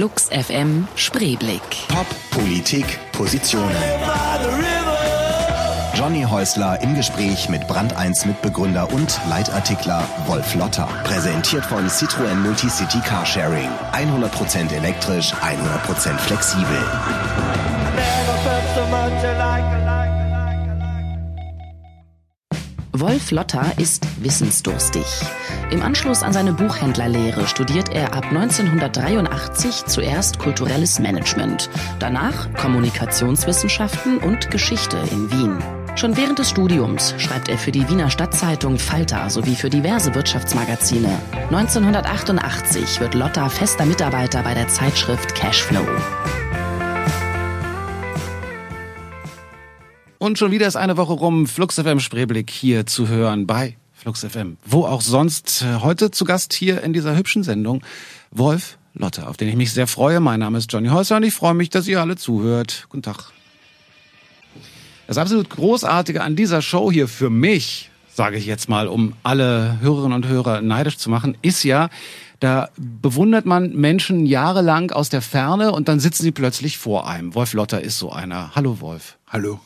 Flux FM Spreeblick. Pop, Politik, Positionen. Johnny Häusler im Gespräch mit Brand 1 Mitbegründer und Leitartikler Wolf Lotter. Präsentiert von Citroën Multicity Carsharing. 100% elektrisch, 100% flexibel. Wolf Lotter ist wissensdurstig. Im Anschluss an seine Buchhändlerlehre studiert er ab 1983 zuerst kulturelles Management, danach Kommunikationswissenschaften und Geschichte in Wien. Schon während des Studiums schreibt er für die Wiener Stadtzeitung Falter sowie für diverse Wirtschaftsmagazine. 1988 wird Lotter fester Mitarbeiter bei der Zeitschrift Cashflow. Und schon wieder ist eine Woche rum. Flux FM Spreeblick hier zu hören bei Flux FM. Wo auch sonst. Heute zu Gast hier in dieser hübschen Sendung Wolf Lotte, auf den ich mich sehr freue. Mein Name ist Johnny Häuser und ich freue mich, dass ihr alle zuhört. Guten Tag. Das absolut Großartige an dieser Show hier für mich, sage ich jetzt mal, um alle Hörerinnen und Hörer neidisch zu machen, ist ja, da bewundert man Menschen jahrelang aus der Ferne und dann sitzen sie plötzlich vor einem. Wolf Lotter ist so einer. Hallo Wolf. Hallo.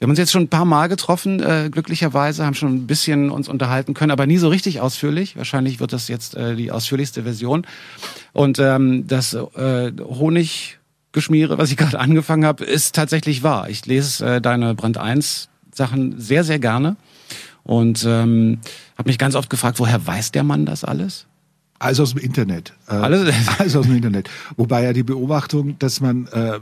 Wir haben uns jetzt schon ein paar Mal getroffen, äh, glücklicherweise, haben schon ein bisschen uns unterhalten können, aber nie so richtig ausführlich. Wahrscheinlich wird das jetzt äh, die ausführlichste Version. Und ähm, das äh, Honiggeschmiere, was ich gerade angefangen habe, ist tatsächlich wahr. Ich lese äh, deine Brand 1 Sachen sehr, sehr gerne und ähm, habe mich ganz oft gefragt, woher weiß der Mann das alles? Alles aus dem Internet. Äh, alles? alles aus dem Internet. Wobei ja die Beobachtung, dass man, äh,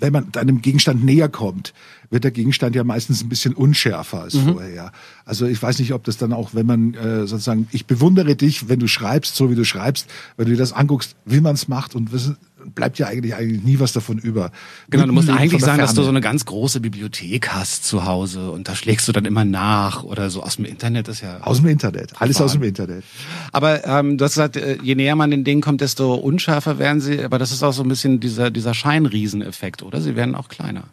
wenn man einem Gegenstand näher kommt, wird der Gegenstand ja meistens ein bisschen unschärfer als mhm. vorher. Also ich weiß nicht, ob das dann auch, wenn man äh, sozusagen, ich bewundere dich, wenn du schreibst, so wie du schreibst, wenn du dir das anguckst, wie man es macht und wissen, bleibt ja eigentlich eigentlich nie was davon über. Genau, du musst eigentlich sagen, dass du so eine ganz große Bibliothek hast zu Hause und da schlägst du dann immer nach oder so aus dem Internet ist ja aus dem Internet, alles aus dem Internet. Aber ähm, du hast gesagt, äh, je näher man den Dingen kommt, desto unschärfer werden sie. Aber das ist auch so ein bisschen dieser dieser Scheinrieseneffekt, oder? Sie werden auch kleiner.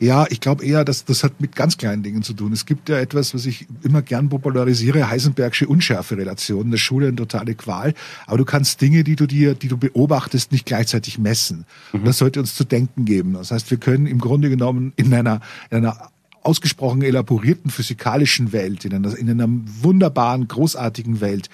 Ja, ich glaube eher, dass das hat mit ganz kleinen Dingen zu tun. Es gibt ja etwas, was ich immer gern popularisiere, Heisenbergsche Unschärferelation. Das Schule eine totale Qual. Aber du kannst Dinge, die du dir, die du beobachtest, nicht gleichzeitig messen. Mhm. Und das sollte uns zu denken geben. Das heißt, wir können im Grunde genommen in einer, in einer ausgesprochen elaborierten physikalischen Welt, in einer, in einer wunderbaren, großartigen Welt,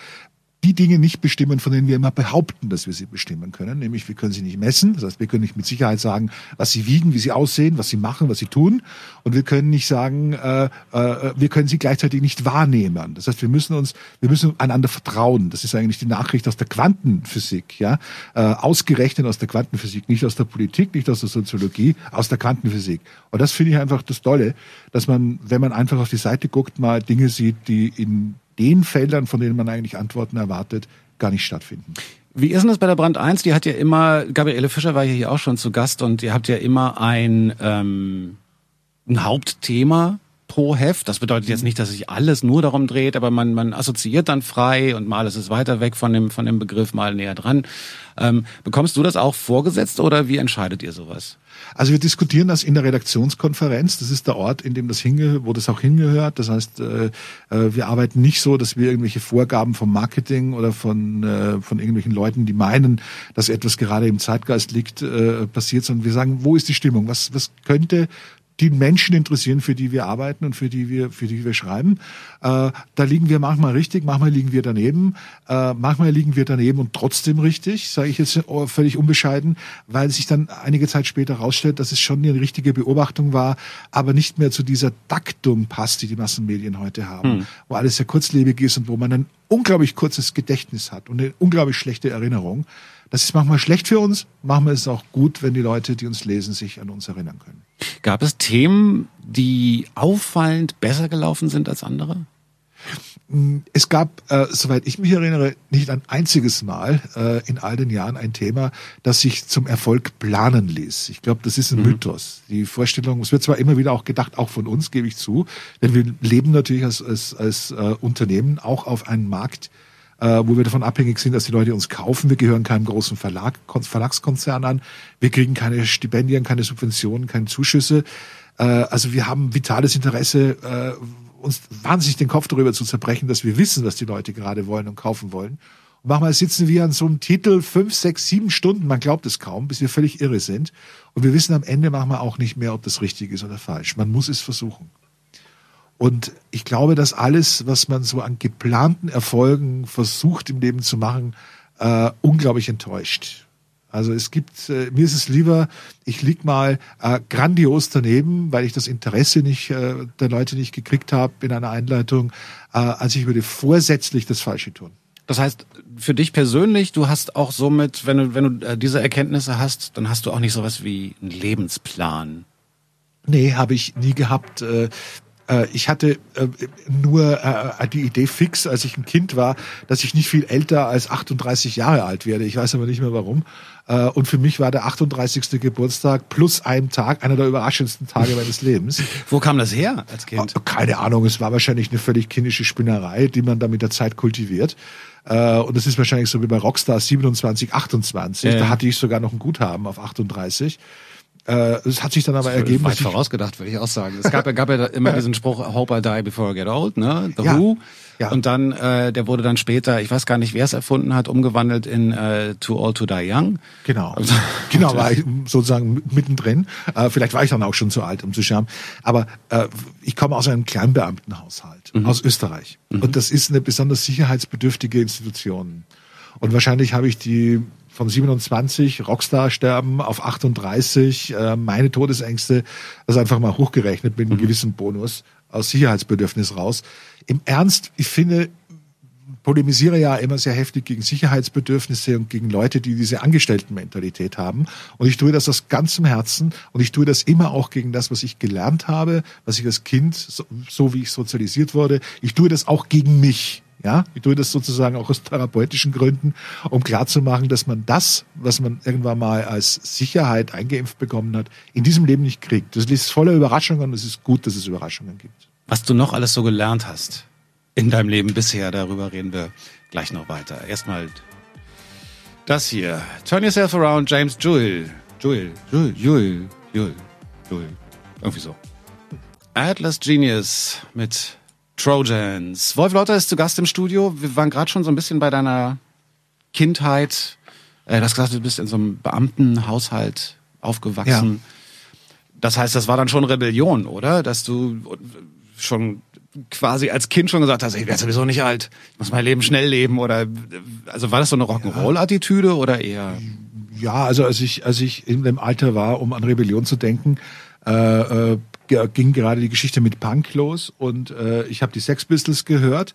die Dinge nicht bestimmen, von denen wir immer behaupten, dass wir sie bestimmen können. Nämlich, wir können sie nicht messen. Das heißt, wir können nicht mit Sicherheit sagen, was sie wiegen, wie sie aussehen, was sie machen, was sie tun. Und wir können nicht sagen, äh, äh, wir können sie gleichzeitig nicht wahrnehmen. Das heißt, wir müssen uns, wir müssen einander vertrauen. Das ist eigentlich die Nachricht aus der Quantenphysik, ja, äh, ausgerechnet aus der Quantenphysik, nicht aus der Politik, nicht aus der Soziologie, aus der Quantenphysik. Und das finde ich einfach das Tolle, dass man, wenn man einfach auf die Seite guckt, mal Dinge sieht, die in den Feldern, von denen man eigentlich Antworten erwartet, gar nicht stattfinden. Wie ist denn das bei der Brand 1? Die hat ja immer, Gabriele Fischer war hier auch schon zu Gast und ihr habt ja immer ein, ähm, ein Hauptthema pro Heft. Das bedeutet jetzt nicht, dass sich alles nur darum dreht, aber man, man assoziiert dann frei und mal ist es weiter weg von dem, von dem Begriff, mal näher dran. Ähm, bekommst du das auch vorgesetzt oder wie entscheidet ihr sowas? Also wir diskutieren das in der Redaktionskonferenz. Das ist der Ort, in dem das hinge wo das auch hingehört. Das heißt, äh, äh, wir arbeiten nicht so, dass wir irgendwelche Vorgaben vom Marketing oder von, äh, von irgendwelchen Leuten, die meinen, dass etwas gerade im Zeitgeist liegt, äh, passiert, sondern wir sagen, wo ist die Stimmung? Was, was könnte die Menschen interessieren, für die wir arbeiten und für die wir, für die wir schreiben. Äh, da liegen wir manchmal richtig, manchmal liegen wir daneben, äh, manchmal liegen wir daneben und trotzdem richtig, sage ich jetzt völlig unbescheiden, weil sich dann einige Zeit später herausstellt, dass es schon eine richtige Beobachtung war, aber nicht mehr zu dieser Taktung passt, die die Massenmedien heute haben, hm. wo alles sehr kurzlebig ist und wo man ein unglaublich kurzes Gedächtnis hat und eine unglaublich schlechte Erinnerung. Das ist manchmal schlecht für uns, manchmal ist es auch gut, wenn die Leute, die uns lesen, sich an uns erinnern können. Gab es Themen, die auffallend besser gelaufen sind als andere? Es gab, äh, soweit ich mich erinnere, nicht ein einziges Mal äh, in all den Jahren ein Thema, das sich zum Erfolg planen ließ. Ich glaube, das ist ein mhm. Mythos. Die Vorstellung, es wird zwar immer wieder auch gedacht, auch von uns, gebe ich zu, denn wir leben natürlich als, als, als äh, Unternehmen auch auf einem Markt, äh, wo wir davon abhängig sind, dass die Leute uns kaufen. Wir gehören keinem großen Verlag, Verlagskonzern an. Wir kriegen keine Stipendien, keine Subventionen, keine Zuschüsse. Äh, also wir haben vitales Interesse, äh, uns wahnsinnig den Kopf darüber zu zerbrechen, dass wir wissen, was die Leute gerade wollen und kaufen wollen. Und manchmal sitzen wir an so einem Titel fünf, sechs, sieben Stunden, man glaubt es kaum, bis wir völlig irre sind. Und wir wissen am Ende manchmal auch nicht mehr, ob das richtig ist oder falsch. Man muss es versuchen. Und ich glaube, dass alles, was man so an geplanten Erfolgen versucht im Leben zu machen, äh, unglaublich enttäuscht. Also es gibt, äh, mir ist es lieber, ich lieg mal äh, grandios daneben, weil ich das Interesse nicht äh, der Leute nicht gekriegt habe in einer Einleitung, äh, als ich würde vorsätzlich das Falsche tun. Das heißt, für dich persönlich, du hast auch somit, wenn du, wenn du äh, diese Erkenntnisse hast, dann hast du auch nicht sowas wie einen Lebensplan. Nee, habe ich nie gehabt. Äh, äh, ich hatte äh, nur äh, die Idee fix, als ich ein Kind war, dass ich nicht viel älter als 38 Jahre alt werde. Ich weiß aber nicht mehr warum. Und für mich war der 38. Geburtstag plus ein Tag einer der überraschendsten Tage meines Lebens. Wo kam das her als Kind? Keine Ahnung, es war wahrscheinlich eine völlig kindische Spinnerei, die man da mit der Zeit kultiviert. Und das ist wahrscheinlich so wie bei Rockstar 27, 28. Ja. Da hatte ich sogar noch ein Guthaben auf 38. Äh, es hat sich dann aber ergeben. Weit vorausgedacht, würde ich auch sagen. Es gab, gab ja immer diesen Spruch, Hope I die before I get old, ne? The ja. Who. Ja. Und dann, äh, der wurde dann später, ich weiß gar nicht, wer es erfunden hat, umgewandelt in äh, Too Old to Die Young. Genau. Also, genau, war ich sozusagen mittendrin. Äh, vielleicht war ich dann auch schon zu alt, um zu scherben. Aber äh, ich komme aus einem Kleinbeamtenhaushalt mhm. aus Österreich. Mhm. Und das ist eine besonders sicherheitsbedürftige Institution. Und wahrscheinlich habe ich die von 27 Rockstar sterben auf 38, äh, meine Todesängste, das einfach mal hochgerechnet mit einem mhm. gewissen Bonus aus Sicherheitsbedürfnis raus. Im Ernst, ich finde, polemisiere ja immer sehr heftig gegen Sicherheitsbedürfnisse und gegen Leute, die diese Angestelltenmentalität haben. Und ich tue das aus ganzem Herzen und ich tue das immer auch gegen das, was ich gelernt habe, was ich als Kind, so, so wie ich sozialisiert wurde. Ich tue das auch gegen mich. Ja, ich tue das sozusagen auch aus therapeutischen Gründen, um klarzumachen, dass man das, was man irgendwann mal als Sicherheit eingeimpft bekommen hat, in diesem Leben nicht kriegt. Das ist voller Überraschungen und es ist gut, dass es Überraschungen gibt. Was du noch alles so gelernt hast in deinem Leben bisher, darüber reden wir gleich noch weiter. Erstmal das hier. Turn yourself around, James Jewel. Jewel, Jewel, Jewel, Jewel, Jewel. Irgendwie so. Atlas Genius mit Trojans. Wolf Lotter ist zu Gast im Studio. Wir waren gerade schon so ein bisschen bei deiner Kindheit. Äh, du hast gesagt, du bist in so einem Beamtenhaushalt aufgewachsen. Ja. Das heißt, das war dann schon Rebellion, oder? Dass du schon quasi als Kind schon gesagt hast, ich werde sowieso nicht alt, ich muss mein Leben schnell leben oder also war das so eine Rock'n'Roll-Attitüde oder eher? Ja, also als ich als ich in dem Alter war, um an Rebellion zu denken, äh, äh, ging gerade die Geschichte mit Punk los und äh, ich habe die Sex Pistols gehört,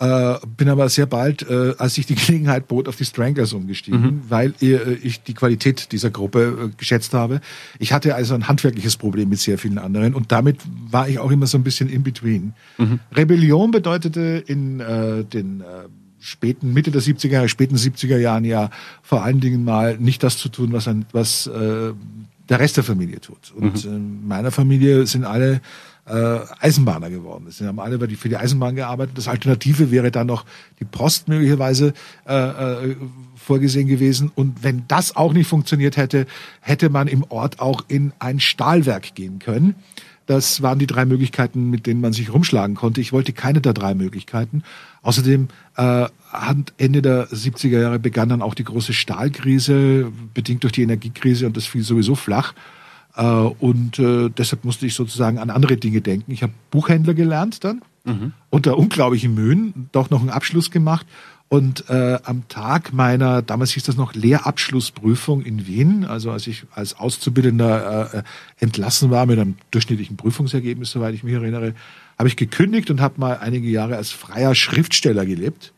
äh, bin aber sehr bald, äh, als ich die Gelegenheit bot, auf die Stranglers umgestiegen, mhm. weil äh, ich die Qualität dieser Gruppe äh, geschätzt habe. Ich hatte also ein handwerkliches Problem mit sehr vielen anderen und damit war ich auch immer so ein bisschen in between. Mhm. Rebellion bedeutete in äh, den späten Mitte der 70er Jahre, späten 70er Jahren ja vor allen Dingen mal nicht das zu tun, was ein, was äh, der Rest der Familie tut. Und mhm. in meiner Familie sind alle äh, Eisenbahner geworden. Sie haben alle für die Eisenbahn gearbeitet. Das Alternative wäre dann noch die Post möglicherweise äh, äh, vorgesehen gewesen. Und wenn das auch nicht funktioniert hätte, hätte man im Ort auch in ein Stahlwerk gehen können. Das waren die drei Möglichkeiten, mit denen man sich rumschlagen konnte. Ich wollte keine der drei Möglichkeiten. Außerdem äh, Ende der 70er Jahre begann dann auch die große Stahlkrise, bedingt durch die Energiekrise und das fiel sowieso flach. Äh, und äh, deshalb musste ich sozusagen an andere Dinge denken. Ich habe Buchhändler gelernt dann, mhm. unter unglaublichen Mühen, doch noch einen Abschluss gemacht und äh, am Tag meiner, damals hieß das noch Lehrabschlussprüfung in Wien, also als ich als Auszubildender äh, entlassen war mit einem durchschnittlichen Prüfungsergebnis, soweit ich mich erinnere, habe ich gekündigt und habe mal einige Jahre als freier Schriftsteller gelebt,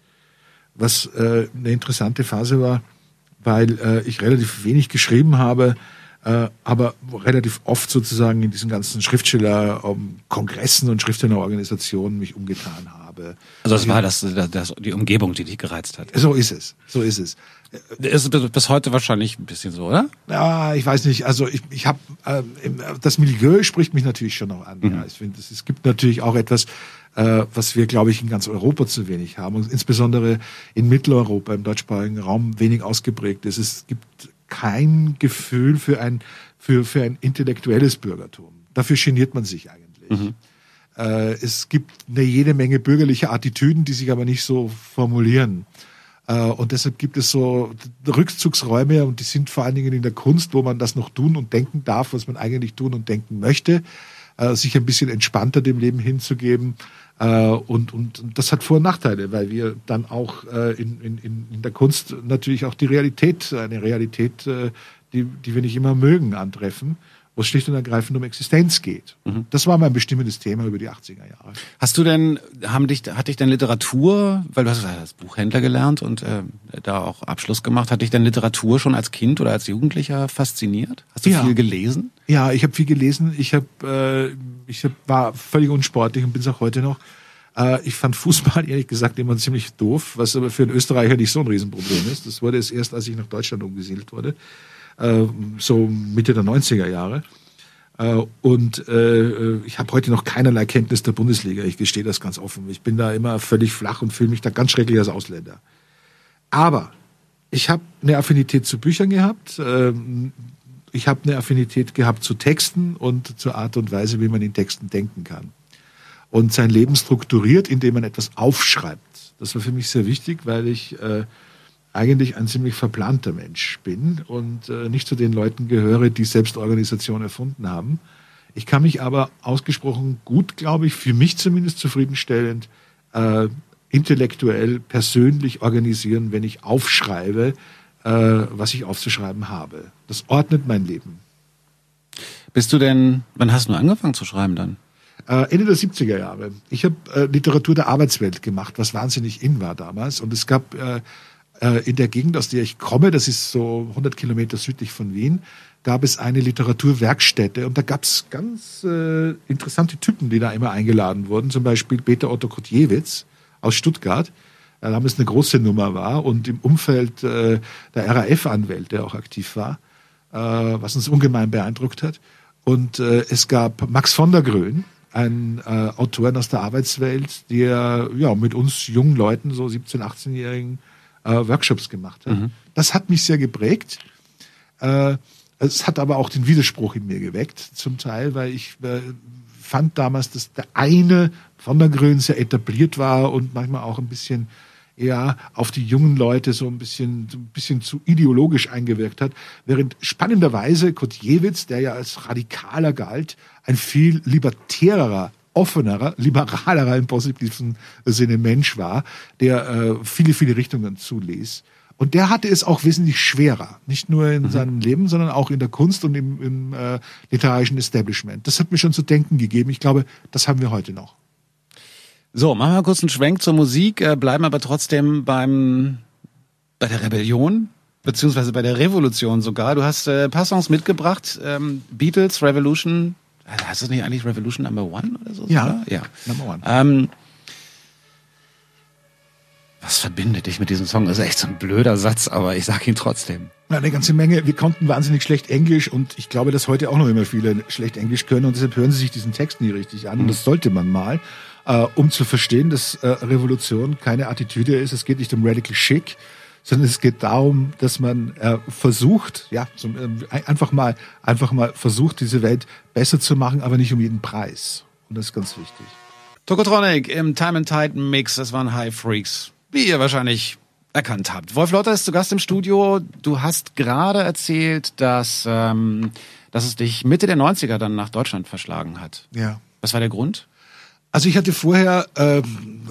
was äh, eine interessante Phase war, weil äh, ich relativ wenig geschrieben habe, äh, aber relativ oft sozusagen in diesen ganzen Schriftsteller-Kongressen und Schriftstellerorganisationen mich umgetan habe. Also das war das, das, die Umgebung, die dich gereizt hat. So ist es, so ist es. Ist bis heute wahrscheinlich ein bisschen so, oder? Ja, ich weiß nicht. Also ich, ich habe äh, das Milieu spricht mich natürlich schon noch an. Mhm. Ja, ich finde, es gibt natürlich auch etwas, äh, was wir, glaube ich, in ganz Europa zu wenig haben und insbesondere in Mitteleuropa, im deutschsprachigen Raum wenig ausgeprägt ist. Es gibt kein Gefühl für ein, für, für ein intellektuelles Bürgertum. Dafür geniert man sich eigentlich. Mhm. Äh, es gibt eine jede Menge bürgerliche Attitüden, die sich aber nicht so formulieren. Äh, und deshalb gibt es so Rückzugsräume und die sind vor allen Dingen in der Kunst, wo man das noch tun und denken darf, was man eigentlich tun und denken möchte, äh, sich ein bisschen entspannter dem Leben hinzugeben. Äh, und, und, das hat Vor- und Nachteile, weil wir dann auch in, in, in der Kunst natürlich auch die Realität, eine Realität, die, die wir nicht immer mögen, antreffen wo es schlicht und ergreifend um Existenz geht. Mhm. Das war mein bestimmendes Thema über die 80er Jahre. Hast du denn, haben dich, hat dich denn Literatur, weil du hast als Buchhändler gelernt und äh, da auch Abschluss gemacht, hat dich denn Literatur schon als Kind oder als Jugendlicher fasziniert? Hast du ja. viel gelesen? Ja, ich habe viel gelesen. Ich hab, äh, ich hab, war völlig unsportlich und bin es auch heute noch. Äh, ich fand Fußball ehrlich gesagt immer ziemlich doof, was aber für einen Österreicher nicht so ein Riesenproblem ist. Das wurde es erst, als ich nach Deutschland umgesiedelt wurde. Äh, so Mitte der 90er Jahre. Äh, und äh, ich habe heute noch keinerlei Kenntnis der Bundesliga. Ich gestehe das ganz offen. Ich bin da immer völlig flach und fühle mich da ganz schrecklich als Ausländer. Aber ich habe eine Affinität zu Büchern gehabt. Ähm, ich habe eine Affinität gehabt zu Texten und zur Art und Weise, wie man in Texten denken kann. Und sein Leben strukturiert, indem man etwas aufschreibt. Das war für mich sehr wichtig, weil ich eigentlich ein ziemlich verplanter Mensch bin und äh, nicht zu den Leuten gehöre, die Selbstorganisation erfunden haben. Ich kann mich aber ausgesprochen gut, glaube ich, für mich zumindest zufriedenstellend äh, intellektuell, persönlich organisieren, wenn ich aufschreibe, äh, was ich aufzuschreiben habe. Das ordnet mein Leben. Bist du denn, wann hast du angefangen zu schreiben dann? Äh, Ende der 70er Jahre. Ich habe äh, Literatur der Arbeitswelt gemacht, was wahnsinnig in war damals. Und es gab äh, in der Gegend, aus der ich komme, das ist so 100 Kilometer südlich von Wien, gab es eine Literaturwerkstätte und da gab es ganz äh, interessante Typen, die da immer eingeladen wurden. Zum Beispiel Peter Otto Kotjewitz aus Stuttgart, der damals eine große Nummer war und im Umfeld äh, der RAF-Anwälte auch aktiv war, äh, was uns ungemein beeindruckt hat. Und äh, es gab Max von der Grön, ein äh, Autor aus der Arbeitswelt, der ja mit uns jungen Leuten, so 17-, 18-Jährigen, äh, Workshops gemacht hat. Mhm. Das hat mich sehr geprägt. Äh, es hat aber auch den Widerspruch in mir geweckt, zum Teil, weil ich äh, fand damals, dass der eine von der Grün sehr etabliert war und manchmal auch ein bisschen eher auf die jungen Leute so ein bisschen, so ein bisschen zu ideologisch eingewirkt hat, während spannenderweise Kotjewitz, der ja als radikaler galt, ein viel libertärerer offenerer, liberalerer im positiven Sinne Mensch war, der äh, viele, viele Richtungen zuließ. Und der hatte es auch wesentlich schwerer, nicht nur in mhm. seinem Leben, sondern auch in der Kunst und im, im äh, literarischen Establishment. Das hat mir schon zu denken gegeben. Ich glaube, das haben wir heute noch. So, machen wir kurz einen Schwenk zur Musik, äh, bleiben aber trotzdem beim bei der Rebellion beziehungsweise bei der Revolution sogar. Du hast äh, paar Songs mitgebracht, ähm, Beatles, Revolution, Heißt das nicht eigentlich Revolution Number One oder so? Ja, oder? ja. Number One. Ähm, was verbindet dich mit diesem Song? Das ist echt so ein blöder Satz, aber ich sage ihn trotzdem. Ja, eine ganze Menge. Wir konnten wahnsinnig schlecht Englisch und ich glaube, dass heute auch noch immer viele schlecht Englisch können und deshalb hören sie sich diesen Text nie richtig an. Und das sollte man mal, äh, um zu verstehen, dass äh, Revolution keine Attitüde ist. Es geht nicht um Radical Chic, sondern es geht darum, dass man äh, versucht, ja, zum, äh, einfach mal, einfach mal versucht, diese Welt besser zu machen, aber nicht um jeden Preis. Und das ist ganz wichtig. Tokotronic im Time and Tide Mix, das waren High Freaks, wie ihr wahrscheinlich erkannt habt. Wolf Lotter ist zu Gast im Studio. Du hast gerade erzählt, dass, ähm, dass es dich Mitte der 90er dann nach Deutschland verschlagen hat. Ja. Was war der Grund? Also ich hatte vorher, äh,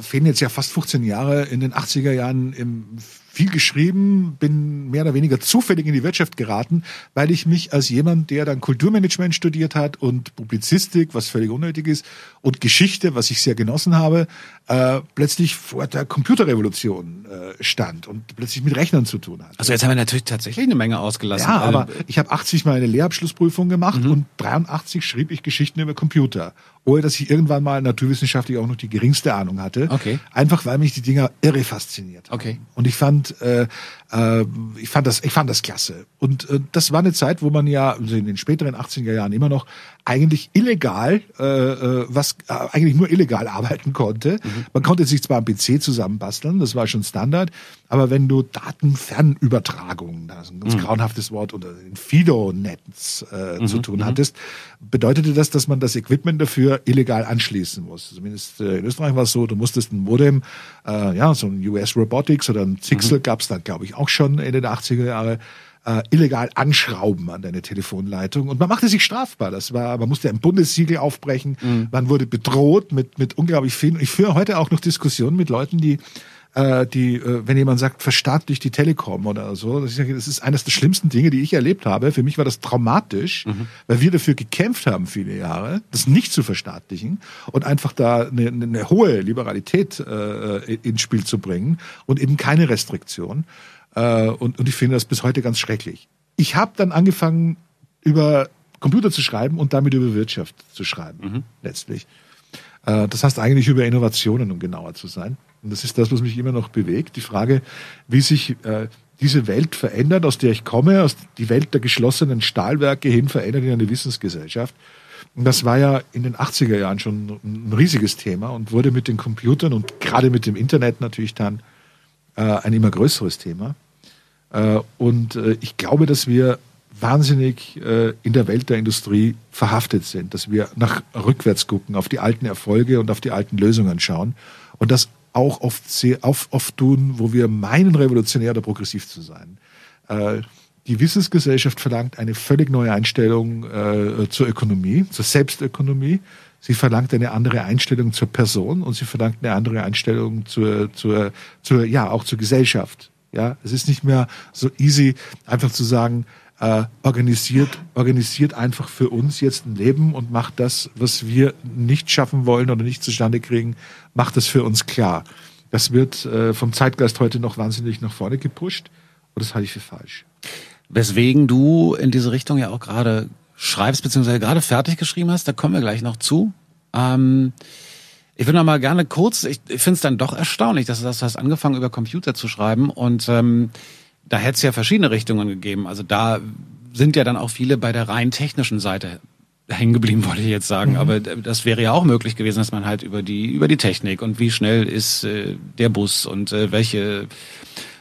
fehlen jetzt ja fast 15 Jahre, in den 80er Jahren im viel geschrieben, bin mehr oder weniger zufällig in die Wirtschaft geraten, weil ich mich als jemand, der dann Kulturmanagement studiert hat und Publizistik, was völlig unnötig ist, und Geschichte, was ich sehr genossen habe, äh, plötzlich vor der Computerrevolution äh, stand und plötzlich mit Rechnern zu tun hat. Also jetzt haben wir natürlich tatsächlich eine Menge ausgelassen. Ja, aber ich habe 80 mal eine Lehrabschlussprüfung gemacht mhm. und 83 schrieb ich Geschichten über Computer ohne dass ich irgendwann mal naturwissenschaftlich auch noch die geringste Ahnung hatte. Okay. Einfach weil mich die Dinger irre fasziniert haben. Okay. Und ich fand, äh, äh, ich fand das, ich fand das klasse. Und äh, das war eine Zeit, wo man ja also in den späteren 80er Jahren immer noch eigentlich illegal, äh, äh, was äh, eigentlich nur illegal arbeiten konnte. Mhm. Man konnte sich zwar am PC zusammenbasteln, das war schon Standard, aber wenn du Datenfernübertragungen, also ein ganz grauenhaftes Wort, oder in Fido-Netz äh, zu tun hattest, bedeutete das, dass man das Equipment dafür illegal anschließen muss. Zumindest äh, in Österreich war es so, du musstest ein Modem, äh, ja, so ein US Robotics oder ein Zixel gab es dann, glaube ich, auch schon Ende der 80er Jahre, äh, illegal anschrauben an deine Telefonleitung. Und man machte sich strafbar. Das war, man musste ein Bundessiegel aufbrechen, man wurde bedroht mit, mit unglaublich vielen. Ich führe heute auch noch Diskussionen mit Leuten, die äh, die, äh, wenn jemand sagt, verstaatlicht die Telekom oder so, das ist, das ist eines der schlimmsten Dinge, die ich erlebt habe. Für mich war das traumatisch, weil wir dafür gekämpft haben viele Jahre, das nicht zu verstaatlichen und einfach da eine, eine hohe Liberalität äh, ins Spiel zu bringen und eben keine Restriktion. Äh, und, und ich finde das bis heute ganz schrecklich. Ich habe dann angefangen, über Computer zu schreiben und damit über Wirtschaft zu schreiben, letztlich. Äh, Das heißt eigentlich über Innovationen, um genauer zu sein. Und das ist das, was mich immer noch bewegt. Die Frage, wie sich äh, diese Welt verändert, aus der ich komme, aus die Welt der geschlossenen Stahlwerke hin verändert in eine Wissensgesellschaft. Und das war ja in den 80er Jahren schon ein riesiges Thema und wurde mit den Computern und gerade mit dem Internet natürlich dann äh, ein immer größeres Thema. Äh, und äh, ich glaube, dass wir wahnsinnig äh, in der Welt der Industrie verhaftet sind, dass wir nach rückwärts gucken, auf die alten Erfolge und auf die alten Lösungen schauen und das auch oft sehr oft, oft tun, wo wir meinen, revolutionär oder progressiv zu sein. Die Wissensgesellschaft verlangt eine völlig neue Einstellung zur Ökonomie, zur Selbstökonomie. Sie verlangt eine andere Einstellung zur Person und sie verlangt eine andere Einstellung zur, zur, zur ja, auch zur Gesellschaft. Ja, es ist nicht mehr so easy, einfach zu sagen, äh, organisiert, organisiert einfach für uns jetzt ein Leben und macht das, was wir nicht schaffen wollen oder nicht zustande kriegen, macht das für uns klar. Das wird äh, vom Zeitgeist heute noch wahnsinnig nach vorne gepusht und das halte ich für falsch. Weswegen du in diese Richtung ja auch gerade schreibst, beziehungsweise gerade fertig geschrieben hast, da kommen wir gleich noch zu. Ähm, ich würde noch mal gerne kurz, ich, finde es dann doch erstaunlich, dass du das hast angefangen über Computer zu schreiben und ähm, da hätte es ja verschiedene Richtungen gegeben. Also da sind ja dann auch viele bei der rein technischen Seite hängen geblieben, wollte ich jetzt sagen. Aber das wäre ja auch möglich gewesen, dass man halt über die über die Technik und wie schnell ist äh, der Bus und äh, welche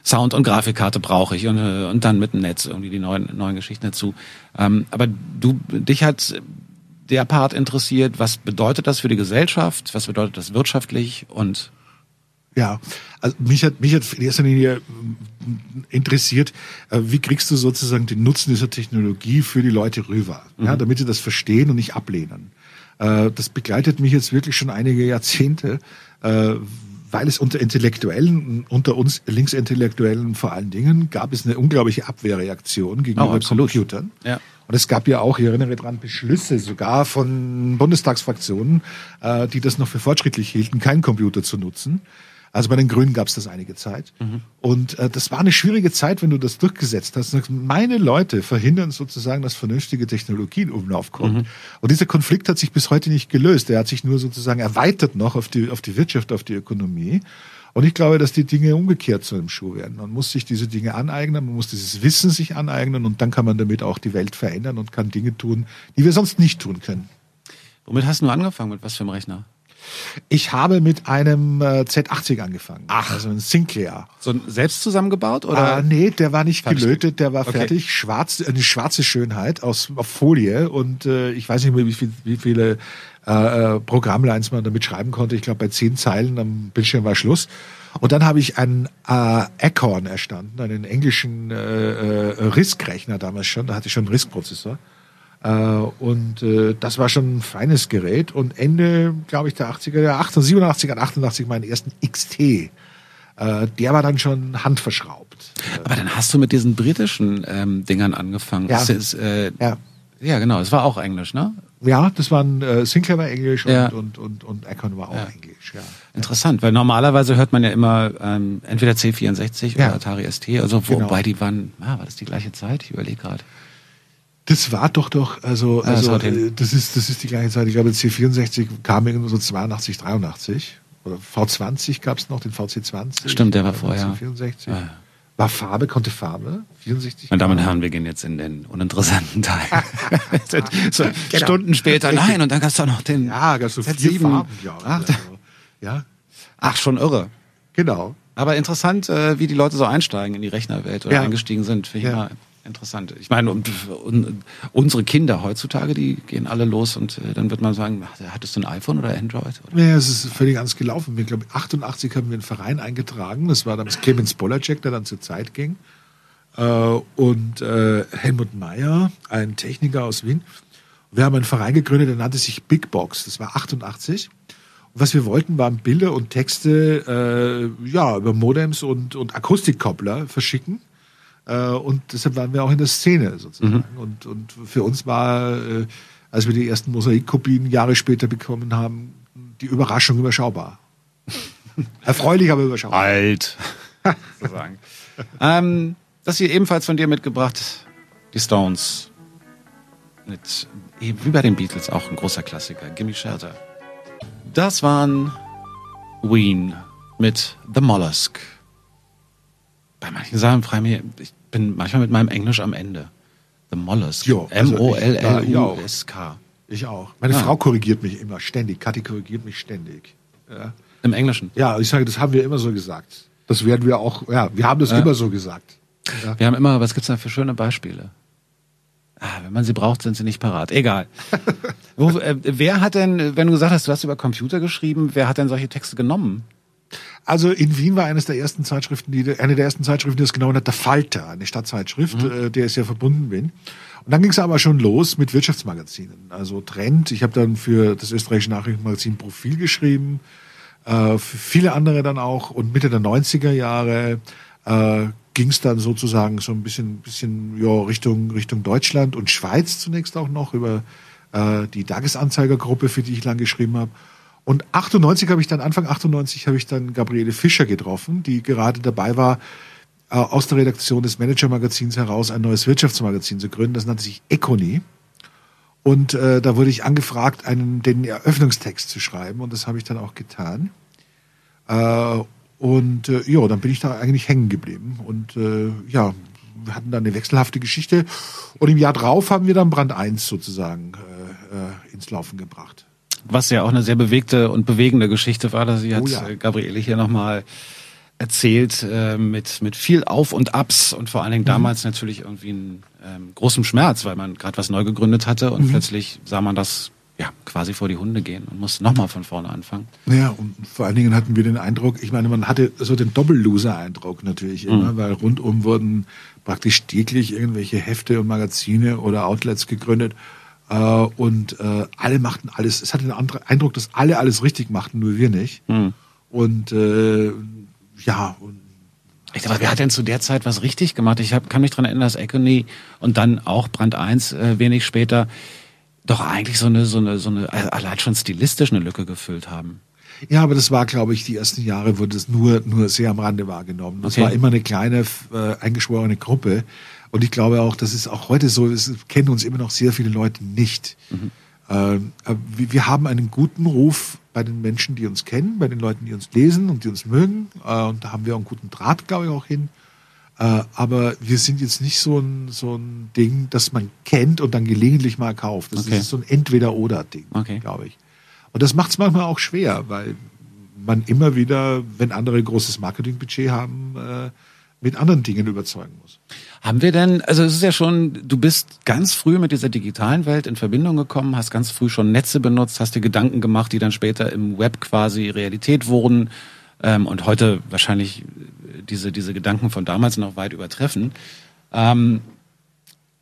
Sound- und Grafikkarte brauche ich und, äh, und dann mit dem Netz irgendwie die neuen neuen Geschichten dazu. Ähm, aber du dich hat der Part interessiert, was bedeutet das für die Gesellschaft, was bedeutet das wirtschaftlich und Ja, also mich hat, mich hat in erster Linie mm, interessiert, äh, wie kriegst du sozusagen den Nutzen dieser Technologie für die Leute rüber, ja, damit sie das verstehen und nicht ablehnen. Äh, Das begleitet mich jetzt wirklich schon einige Jahrzehnte, äh, weil es unter Intellektuellen, unter uns Linksintellektuellen vor allen Dingen, gab es eine unglaubliche Abwehrreaktion gegenüber Oh. Computern. Ja. Und es gab ja auch, ich erinnere dran, Beschlüsse sogar von Bundestagsfraktionen, äh, die das noch für fortschrittlich hielten, keinen Computer zu nutzen. Also bei den Grünen gab es das einige Zeit. Und äh, das war eine schwierige Zeit, wenn du das durchgesetzt hast. Meine Leute verhindern sozusagen, dass vernünftige Technologie in Umlauf kommt. Und dieser Konflikt hat sich bis heute nicht gelöst. Der hat sich nur sozusagen erweitert noch auf die, auf die Wirtschaft, auf die Ökonomie. Und ich glaube, dass die Dinge umgekehrt zu einem Schuh werden. Man muss sich diese Dinge aneignen, man muss dieses Wissen sich aneignen und dann kann man damit auch die Welt verändern und kann Dinge tun, die wir sonst nicht tun können. womit hast du angefangen? Mit was für einem Rechner? Ich habe mit einem äh, Z80 angefangen. Ach. Also ein Sinclair. So ein selbst zusammengebaut oder? Ah, nee, der war nicht Fertig. gelötet, der war Okay. fertig. Schwarz, eine schwarze Schönheit aus auf Folie und äh, ich weiß nicht mehr, wie, viel, wie viele äh, äh, Programmlines man damit schreiben konnte. Ich glaube, bei zehn Zeilen am Bildschirm war Schluss. Und dann habe ich einen äh, Acorn erstanden, einen englischen äh, äh, RISC-Rechner damals schon. Da hatte ich schon einen RISC-Prozessor. Äh, und äh, das war schon ein feines Gerät. Und Ende, glaube ich, der 80er, der 88, 87, 88 meinen ersten XT. Äh, der war dann schon handverschraubt. Aber dann hast du mit diesen britischen ähm, Dingern angefangen. Ja. Das ist, äh, Ja. ja, genau. Es war auch Englisch, ne? Ja, das waren äh, Sinclair war Englisch Ja. und, und, und, und Acorn war auch Ja. Englisch. Ja. Interessant, weil normalerweise hört man ja immer ähm, entweder C64 Ja. oder Atari ST, also Genau. wobei die waren, ah, war das die gleiche Zeit? Ich überlege gerade. Das war doch doch, also, das also hin. äh, das ist das ist die gleiche Zeit. Ich glaube, C64 kam irgendwo so 82, 83 oder V20 gab es noch, den VC20. Stimmt, der war vorher. C64. Ja. War Farbe, konnte Farbe. 64. Meine Damen und Herren, wir gehen jetzt in den uninteressanten Teil. so, Genau. Stunden später, nein, und dann gab's doch noch den Ja, gab so vier Z7. Farben, ja. Ach, Also, ja, ach, schon irre. genau. Aber interessant, äh, wie die Leute so einsteigen in die Rechnerwelt oder Ja. eingestiegen sind. Finde ich Ja. Interessant. Ich meine, und, und, unsere Kinder heutzutage, die gehen alle los und äh, dann wird man sagen, hattest du ein iPhone oder Android? Oder? Ja, es ist völlig anders gelaufen. Wir, glaube 88 haben wir einen Verein eingetragen. Das war damals Clemens Polacek, der dann zur Zeit ging. Äh, und äh, Helmut Meyer, ein Techniker aus Wien. Wir haben einen Verein gegründet, der nannte sich Big Box. Das war 88. Und was wir wollten, waren Bilder und Texte äh, ja, über Modems und, und Akustikkoppler verschicken. Äh, und deshalb waren wir auch in der Szene sozusagen. Und, und für uns war, äh, als wir die ersten Mosaikkopien Jahre später bekommen haben, die Überraschung überschaubar. Erfreulich, aber überschaubar. Alt. sozusagen. ähm, das hier ebenfalls von dir mitgebracht, die Stones. Mit, wie bei den Beatles, auch ein großer Klassiker, Gimme Shelter. Das waren Ween mit The Mollusk. Bei manchen Sachen frage ich mich, ich bin manchmal mit meinem Englisch am Ende. The Mollusk. Also M-O-L-L-U-S-K. Ich auch. Meine Ah. Frau korrigiert mich immer ständig. Kathi korrigiert mich ständig. Ja. Im Englischen. ja, ich sage, das haben wir immer so gesagt. Das werden wir auch, ja, wir haben das Ja. immer so gesagt. Ja. Wir haben immer, was gibt's da für schöne Beispiele? Ah, wenn man sie braucht, sind sie nicht parat. Egal. Äh, wer hat denn, wenn du gesagt hast, du hast über Computer geschrieben, wer hat denn solche Texte genommen? Also in Wien war eines der ersten Zeitschriften, die eine der ersten Zeitschriften, die das genommen hat, der Falter, eine Stadtzeitschrift, äh, der ich sehr verbunden bin. Und dann ging es aber schon los mit Wirtschaftsmagazinen. Also Trend. Ich habe dann für das österreichische Nachrichtenmagazin Profil geschrieben, äh, für viele andere dann auch. Und Mitte der 90er Jahre äh, ging es dann sozusagen so ein bisschen, bisschen ja, Richtung, Richtung Deutschland und Schweiz zunächst auch noch über äh, die Tagesanzeigergruppe, für die ich lang geschrieben habe. Und 98 habe ich dann, Anfang 98 habe ich dann Gabriele Fischer getroffen, die gerade dabei war, äh, aus der Redaktion des Manager-Magazins heraus ein neues Wirtschaftsmagazin zu gründen. Das nannte sich Econi. Und äh, da wurde ich angefragt, einen, den Eröffnungstext zu schreiben. Und das habe ich dann auch getan. Äh, und äh, ja, dann bin ich da eigentlich hängen geblieben. Und äh, ja, wir hatten dann eine wechselhafte Geschichte. Und im Jahr drauf haben wir dann Brand 1 sozusagen äh, äh, ins Laufen gebracht. Was ja auch eine sehr bewegte und bewegende Geschichte war, dass sie hat Oh ja. äh, Gabriele hier nochmal erzählt, äh, mit, mit viel Auf und Abs und vor allen Mhm. Dingen damals natürlich irgendwie einen ähm, großen Schmerz, weil man gerade was neu gegründet hatte Mhm. und plötzlich sah man das ja quasi vor die Hunde gehen und musste nochmal von vorne anfangen. Ja, und vor allen Dingen hatten wir den Eindruck, ich meine, man hatte so den Doppel-Loser-Eindruck natürlich immer, weil rundum wurden praktisch täglich irgendwelche Hefte und Magazine oder Outlets gegründet. Äh, und äh, alle machten alles, es hatte den Eindruck, dass alle alles richtig machten, nur wir nicht. Und äh, ja, und Ich dachte, wer hat denn zu der Zeit was richtig gemacht? Ich hab, kann mich dran erinnern, dass Econy und dann auch Brand 1 äh, wenig später doch eigentlich so eine, so eine, so eine, äh, allein schon stilistisch eine Lücke gefüllt haben. Ja, aber das war, glaube ich, die ersten Jahre wurde es nur, nur sehr am Rande wahrgenommen. Das Okay. war immer eine kleine, äh, eingeschworene Gruppe. Und ich glaube auch, das ist auch heute so, es kennen uns immer noch sehr viele Leute nicht. Ähm, aber wir, haben einen guten Ruf bei den Menschen, die uns kennen, bei den Leuten, die uns lesen und die uns mögen. Äh, und da haben wir auch einen guten Draht, glaube ich, auch hin. Äh, aber wir sind jetzt nicht so ein, so ein Ding, das man kennt und dann gelegentlich mal kauft. Das Okay. ist so ein Entweder-Oder-Ding, Okay. glaube ich. Und das macht es manchmal auch schwer, weil man immer wieder, wenn andere großes Marketingbudget haben, äh, mit anderen Dingen überzeugen muss. Haben wir denn, also es ist ja schon, du bist ganz früh mit dieser digitalen Welt in Verbindung gekommen, hast ganz früh schon Netze benutzt, hast dir Gedanken gemacht, die dann später im Web quasi Realität wurden ähm, und heute wahrscheinlich äh, diese, diese Gedanken von damals noch weit übertreffen. Ähm,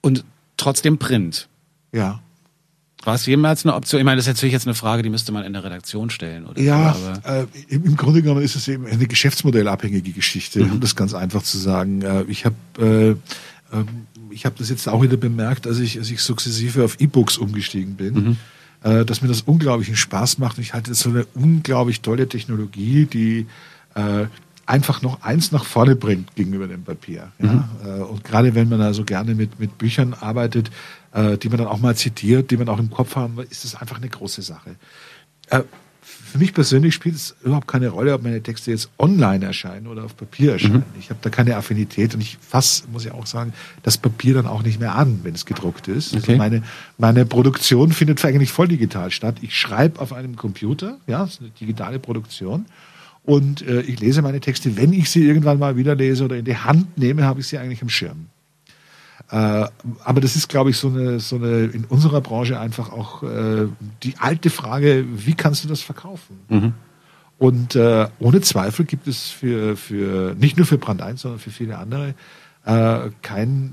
und trotzdem Print. Ja. War es jemals eine Option? Ich meine, das ist natürlich jetzt eine Frage, die müsste man in der Redaktion stellen. Oder Ja, äh, im Grunde genommen ist es eben eine geschäftsmodellabhängige Geschichte, um das ganz einfach zu sagen. Äh, ich habe äh, ähm, ich habe das jetzt auch wieder bemerkt, als ich, als ich sukzessive auf E-Books umgestiegen bin, äh, dass mir das unglaublichen Spaß macht. Und ich halte das so eine unglaublich tolle Technologie, die äh, einfach noch eins nach vorne bringt gegenüber dem Papier. Ja? Äh, und gerade wenn man da so gerne mit, mit Büchern arbeitet, äh, die man dann auch mal zitiert, die man auch im Kopf haben, ist das einfach eine große Sache. Äh, für mich persönlich spielt es überhaupt keine Rolle, ob meine Texte jetzt online erscheinen oder auf Papier erscheinen. Ich habe da keine Affinität und ich fasse, muss ich auch sagen, das Papier dann auch nicht mehr an, wenn es gedruckt ist. Okay. Also meine, meine Produktion findet eigentlich voll digital statt. Ich schreibe auf einem Computer, ja, das ist eine digitale Produktion. Und äh, ich lese meine Texte, wenn ich sie irgendwann mal wieder lese oder in die Hand nehme, habe ich sie eigentlich im Schirm. Äh, aber das ist, glaube ich, so eine, so eine in unserer Branche einfach auch äh, die alte Frage, wie kannst du das verkaufen? Mhm. Und äh, ohne Zweifel gibt es für, für nicht nur für Brand 1, sondern für viele andere äh, kein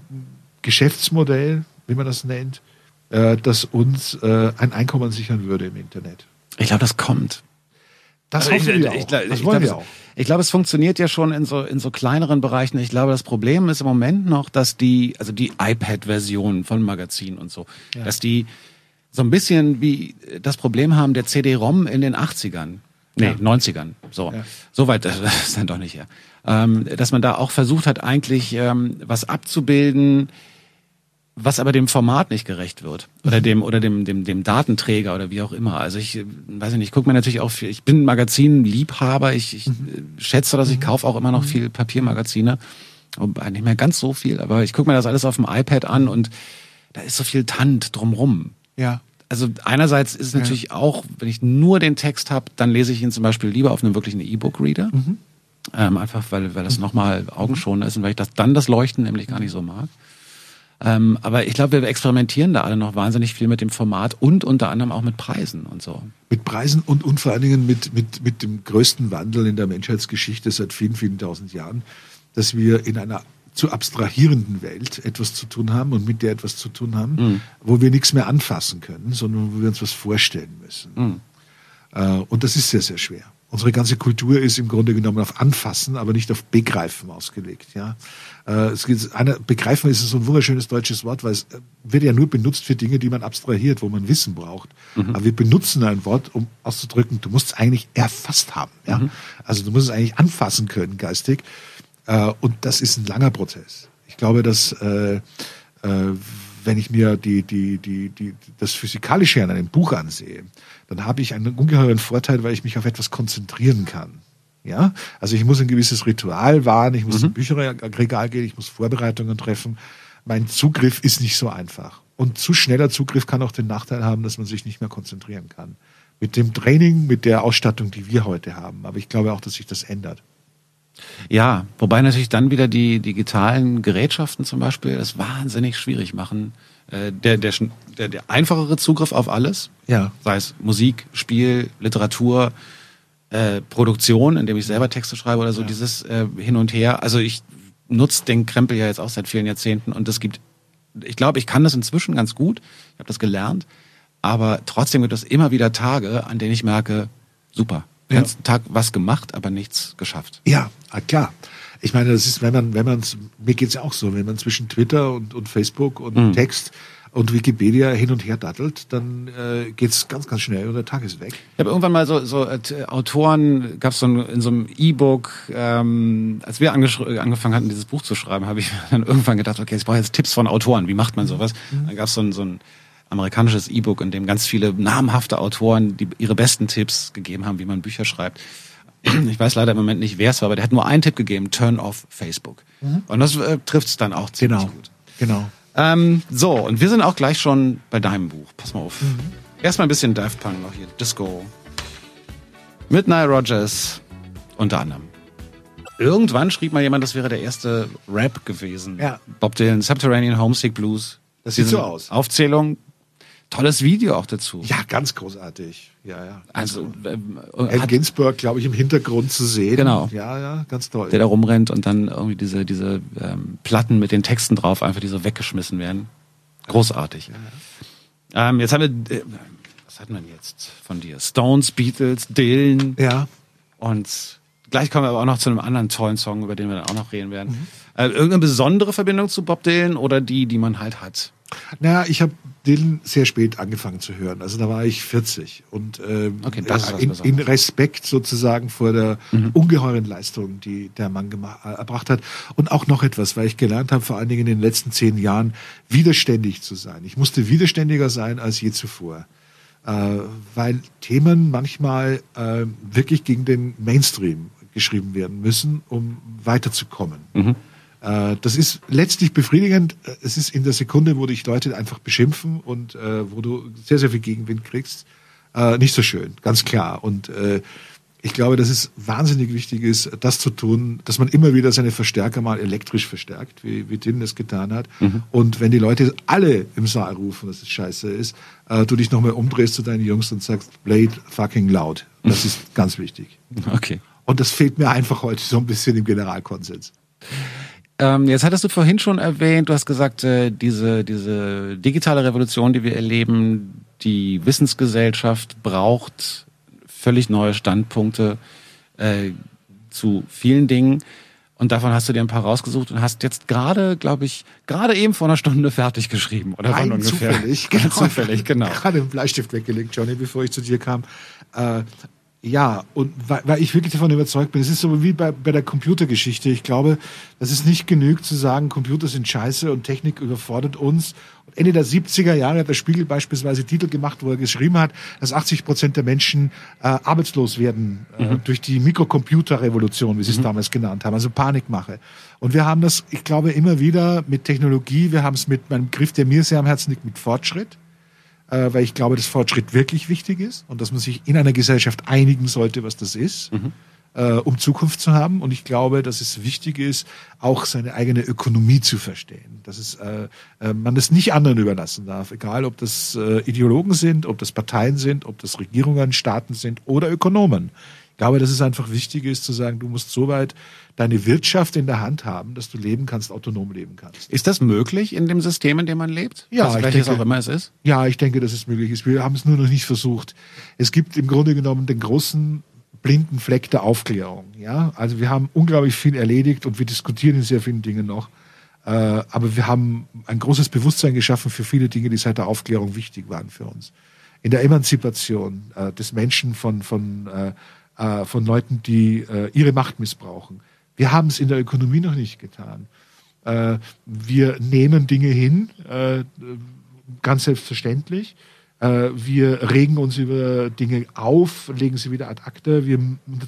Geschäftsmodell, wie man das nennt, äh, das uns äh, ein Einkommen sichern würde im Internet. Ich glaube, das kommt. Das Also hoffen ich, wir ich, auch. das ich wollen glaube, wir auch. es- Ich glaube, es funktioniert ja schon in so, in so kleineren Bereichen. Ich glaube, das Problem ist im Moment noch, dass die, also die iPad-Version von Magazinen und so, dass die so ein bisschen wie das Problem haben der CD-ROM in den 80ern. Nee, Ja. 90ern. So. Ja. So weit das ist dann doch nicht her. Ähm, dass man da auch versucht hat, eigentlich ähm, was abzubilden, was aber dem Format nicht gerecht wird oder dem oder dem dem dem Datenträger oder wie auch immer. Also ich äh, weiß nicht, ich gucke mir natürlich auch viel, ich bin Magazinliebhaber, ich, ich äh, schätze, dass ich kaufe auch immer noch viel Papiermagazine, Wobei nicht mehr ganz so viel, aber ich gucke mir das alles auf dem iPad an und da ist so viel Tand drumrum. Ja. Also einerseits ist es natürlich auch, wenn ich nur den Text habe, dann lese ich ihn zum Beispiel lieber auf einem wirklichen E-Book-Reader. Ähm, einfach weil, weil das nochmal augenschonender ist und weil ich das dann das Leuchten nämlich gar nicht so mag. Ähm, aber ich glaube, wir experimentieren da alle noch wahnsinnig viel mit dem Format und unter anderem auch mit Preisen und so. Mit Preisen und, und vor allen Dingen mit, mit, mit dem größten Wandel in der Menschheitsgeschichte seit vielen, vielen tausend Jahren, dass wir in einer zu abstrahierenden Welt etwas zu tun haben und mit der etwas zu tun haben, wo wir nichts mehr anfassen können, sondern wo wir uns was vorstellen müssen. Äh, und das ist sehr, sehr schwer. Unsere ganze Kultur ist im Grunde genommen auf Anfassen, aber nicht auf Begreifen ausgelegt. Ja, äh, es geht, einer, Begreifen ist so ein wunderschönes deutsches Wort, weil es äh, wird ja nur benutzt für Dinge, die man abstrahiert, wo man Wissen braucht. Aber wir benutzen ein Wort, um auszudrücken, du musst es eigentlich erfasst haben. Ja, also du musst es eigentlich anfassen können geistig. Äh, und das ist ein langer Prozess. Ich glaube, dass äh, wenn ich mir die, die, die, die, das Physikalische an einem Buch ansehe, dann habe ich einen ungeheuren Vorteil, weil ich mich auf etwas konzentrieren kann. Ja, also ich muss ein gewisses Ritual wahren, ich muss zum Bücherregal gehen, ich muss Vorbereitungen treffen. Mein Zugriff ist nicht so einfach. Und zu schneller Zugriff kann auch den Nachteil haben, dass man sich nicht mehr konzentrieren kann. Mit dem Training, mit der Ausstattung, die wir heute haben. Aber ich glaube auch, dass sich das ändert. Ja, wobei natürlich dann wieder die digitalen Gerätschaften zum Beispiel das wahnsinnig schwierig machen. Äh, Der, der, der, der einfachere Zugriff auf alles, Ja. sei es Musik, Spiel, Literatur, äh, Produktion, indem ich selber Texte schreibe oder so, dieses äh, Hin und Her. Also ich nutze den Krempel ja jetzt auch seit vielen Jahrzehnten und es gibt, ich glaube, ich kann das inzwischen ganz gut, ich habe das gelernt, aber trotzdem gibt es immer wieder Tage, an denen ich merke, super, den Ja. ganzen Tag was gemacht, aber nichts geschafft. Ja, ah, klar. Ich meine, das ist, wenn man, wenn man, mir geht's ja auch so, wenn man zwischen Twitter und, und Facebook und Text und Wikipedia hin und her dattelt, dann äh, geht's ganz, ganz schnell und der Tag ist weg. Ich habe irgendwann mal so, so äh, Autoren, gab es so ein, in so einem E-Book, ähm, als wir angesch- angefangen hatten, dieses Buch zu schreiben, habe ich dann irgendwann gedacht, okay, ich brauche jetzt Tipps von Autoren, wie macht man sowas? Dann gab es so ein, so ein amerikanisches E-Book, in dem ganz viele namhafte Autoren die ihre besten Tipps gegeben haben, wie man Bücher schreibt. Ich weiß leider im Moment nicht, wer es war, aber der hat nur einen Tipp gegeben, turn off Facebook. Und das äh, trifft es dann auch ziemlich Genau. gut. Genau. Ähm, so, und wir sind auch gleich schon bei deinem Buch. Pass mal auf. Erstmal ein bisschen Daft Punk noch hier. Disco. Mit Nile Rogers unter anderem. Irgendwann schrieb mal jemand, das wäre der erste Rap gewesen. Ja. Bob Dylan, Subterranean Homesick Blues. Das sieht so aus. Aufzählung. Tolles Video auch dazu. Ja, ganz großartig. Ja, ja. Also, ähm, Al hat, Ginsberg, glaube ich, im Hintergrund zu sehen. Genau. Ja, ja, ganz toll. der da rumrennt und dann irgendwie diese, diese ähm, Platten mit den Texten drauf einfach die so weggeschmissen werden. Großartig. Ähm, jetzt haben wir, äh, was hat man jetzt von dir? Stones, Beatles, Dylan ja. und gleich kommen wir aber auch noch zu einem anderen tollen Song, über den wir dann auch noch reden werden. Äh, irgendeine besondere Verbindung zu Bob Dylan oder die, die man halt hat? Naja, ich habe Dylan sehr spät angefangen zu hören. Also da war ich 40. Und ähm, Okay, in, in. Respekt sozusagen vor der ungeheuren Leistung, die der Mann äh, erbracht hat. Und auch noch etwas, weil ich gelernt habe, vor allen Dingen in den letzten zehn Jahren, widerständig zu sein. Ich musste widerständiger sein als je zuvor. Äh, weil Themen manchmal äh, wirklich gegen den Mainstream geschrieben werden müssen, um weiterzukommen. Äh, Das ist letztlich befriedigend. Äh, Es ist in der Sekunde, wo dich Leute einfach beschimpfen und äh, wo du sehr, sehr viel Gegenwind kriegst, äh, nicht so schön, ganz klar. Und äh, ich glaube, dass es wahnsinnig wichtig ist, das zu tun, dass man immer wieder seine Verstärker mal elektrisch verstärkt, wie, wie Tim das getan hat. Mhm. Und wenn die Leute alle im Saal rufen, dass es scheiße ist, äh, du dich nochmal umdrehst zu deinen Jungs und sagst, Blade fucking loud. Das ist ganz wichtig. Okay. Und das fehlt mir einfach heute so ein bisschen im Generalkonsens. Ähm, jetzt hattest du vorhin schon erwähnt, du hast gesagt, äh, diese, diese digitale Revolution, die wir erleben, die Wissensgesellschaft braucht völlig neue Standpunkte äh, zu vielen Dingen. Und davon hast du dir ein paar rausgesucht und hast jetzt gerade, glaube ich, gerade eben vor einer Stunde fertig geschrieben. Oder Rein ungefähr. zufällig. Genau. zufällig, genau. Gerade einen Bleistift weggelegt, Johnny, bevor ich zu dir kam. Äh, ja, und weil, weil ich wirklich davon überzeugt bin, es ist so wie bei, bei der Computergeschichte. Ich glaube, dass es nicht genügt zu sagen, Computer sind scheiße und Technik überfordert uns. Ende der 70er Jahre hat der Spiegel beispielsweise Titel gemacht, wo er geschrieben hat, dass 80 Prozent der Menschen äh, arbeitslos werden äh, mhm. durch die Mikrocomputerrevolution, wie sie es mhm. damals genannt haben, also Panikmache. Und wir haben das, ich glaube, immer wieder mit Technologie, wir haben es mit meinem Griff, der mir sehr am Herzen liegt, mit Fortschritt äh, weil ich glaube, dass Fortschritt wirklich wichtig ist und dass man sich in einer Gesellschaft einigen sollte, was das ist. Mhm. Äh, um Zukunft zu haben. Und ich glaube, dass es wichtig ist, auch seine eigene Ökonomie zu verstehen. Dass es, äh, äh, man das nicht anderen überlassen darf, egal ob das äh, Ideologen sind, ob das Parteien sind, ob das Regierungen, Staaten sind oder Ökonomen. Ich glaube, dass es einfach wichtig ist zu sagen, du musst so weit deine Wirtschaft in der Hand haben, dass du leben kannst, autonom leben kannst. Ist das möglich in dem System, in dem man lebt? Ja, also ich denke, auch immer es ist. Ja, ich denke, dass es möglich ist. Wir haben es nur noch nicht versucht. Es gibt im Grunde genommen den großen blinden Fleck der Aufklärung. Ja, also wir haben unglaublich viel erledigt und wir diskutieren in sehr vielen Dingen noch. Äh, aber wir haben ein großes Bewusstsein geschaffen für viele Dinge, die seit der Aufklärung wichtig waren für uns. In der Emanzipation äh, des Menschen von, von, äh, von Leuten, die ihre Macht missbrauchen wir haben es in der Ökonomie noch nicht getan. Äh, wir nehmen Dinge hin, äh, ganz selbstverständlich. Äh, wir regen uns über Dinge auf, legen sie wieder ad acta. Wir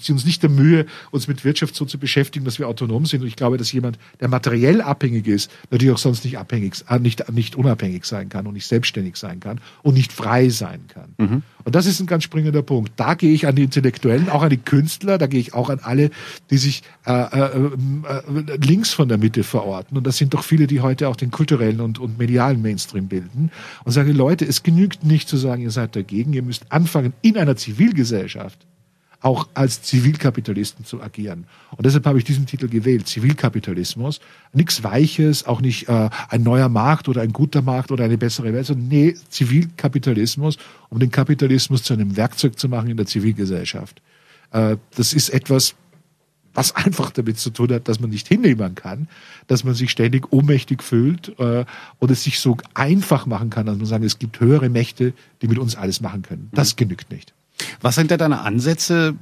ziehen uns nicht der Mühe, uns mit Wirtschaft so zu beschäftigen, dass wir autonom sind. Und ich glaube, dass jemand, der materiell abhängig ist, natürlich auch sonst nicht abhängig, äh, nicht, nicht unabhängig sein kann und nicht selbstständig sein kann und nicht frei sein kann. Mhm. Und das ist ein ganz springender Punkt. Da gehe ich an die Intellektuellen, auch an die Künstler, da gehe ich auch an alle, die sich äh, äh, äh, links von der Mitte verorten. Und das sind doch viele, die heute auch den kulturellen und, und medialen Mainstream bilden. Und sage, Leute, es genügt nicht zu sagen, ihr seid dagegen, ihr müsst anfangen, in einer Zivilgesellschaft auch als Zivilkapitalisten zu agieren. Und deshalb habe ich diesen Titel gewählt, Zivilkapitalismus. Nichts Weiches, auch nicht äh, ein neuer Markt oder ein guter Markt oder eine bessere Welt, sondern nee, Zivilkapitalismus, um den Kapitalismus zu einem Werkzeug zu machen in der Zivilgesellschaft. Äh, das ist etwas, was einfach damit zu tun hat, dass man nicht hinnehmen kann, dass man sich ständig ohnmächtig fühlt äh, und es sich so einfach machen kann, dass man sagen, es gibt höhere Mächte, die mit uns alles machen können. Das mhm. genügt nicht. Was sind da deine Ansätze?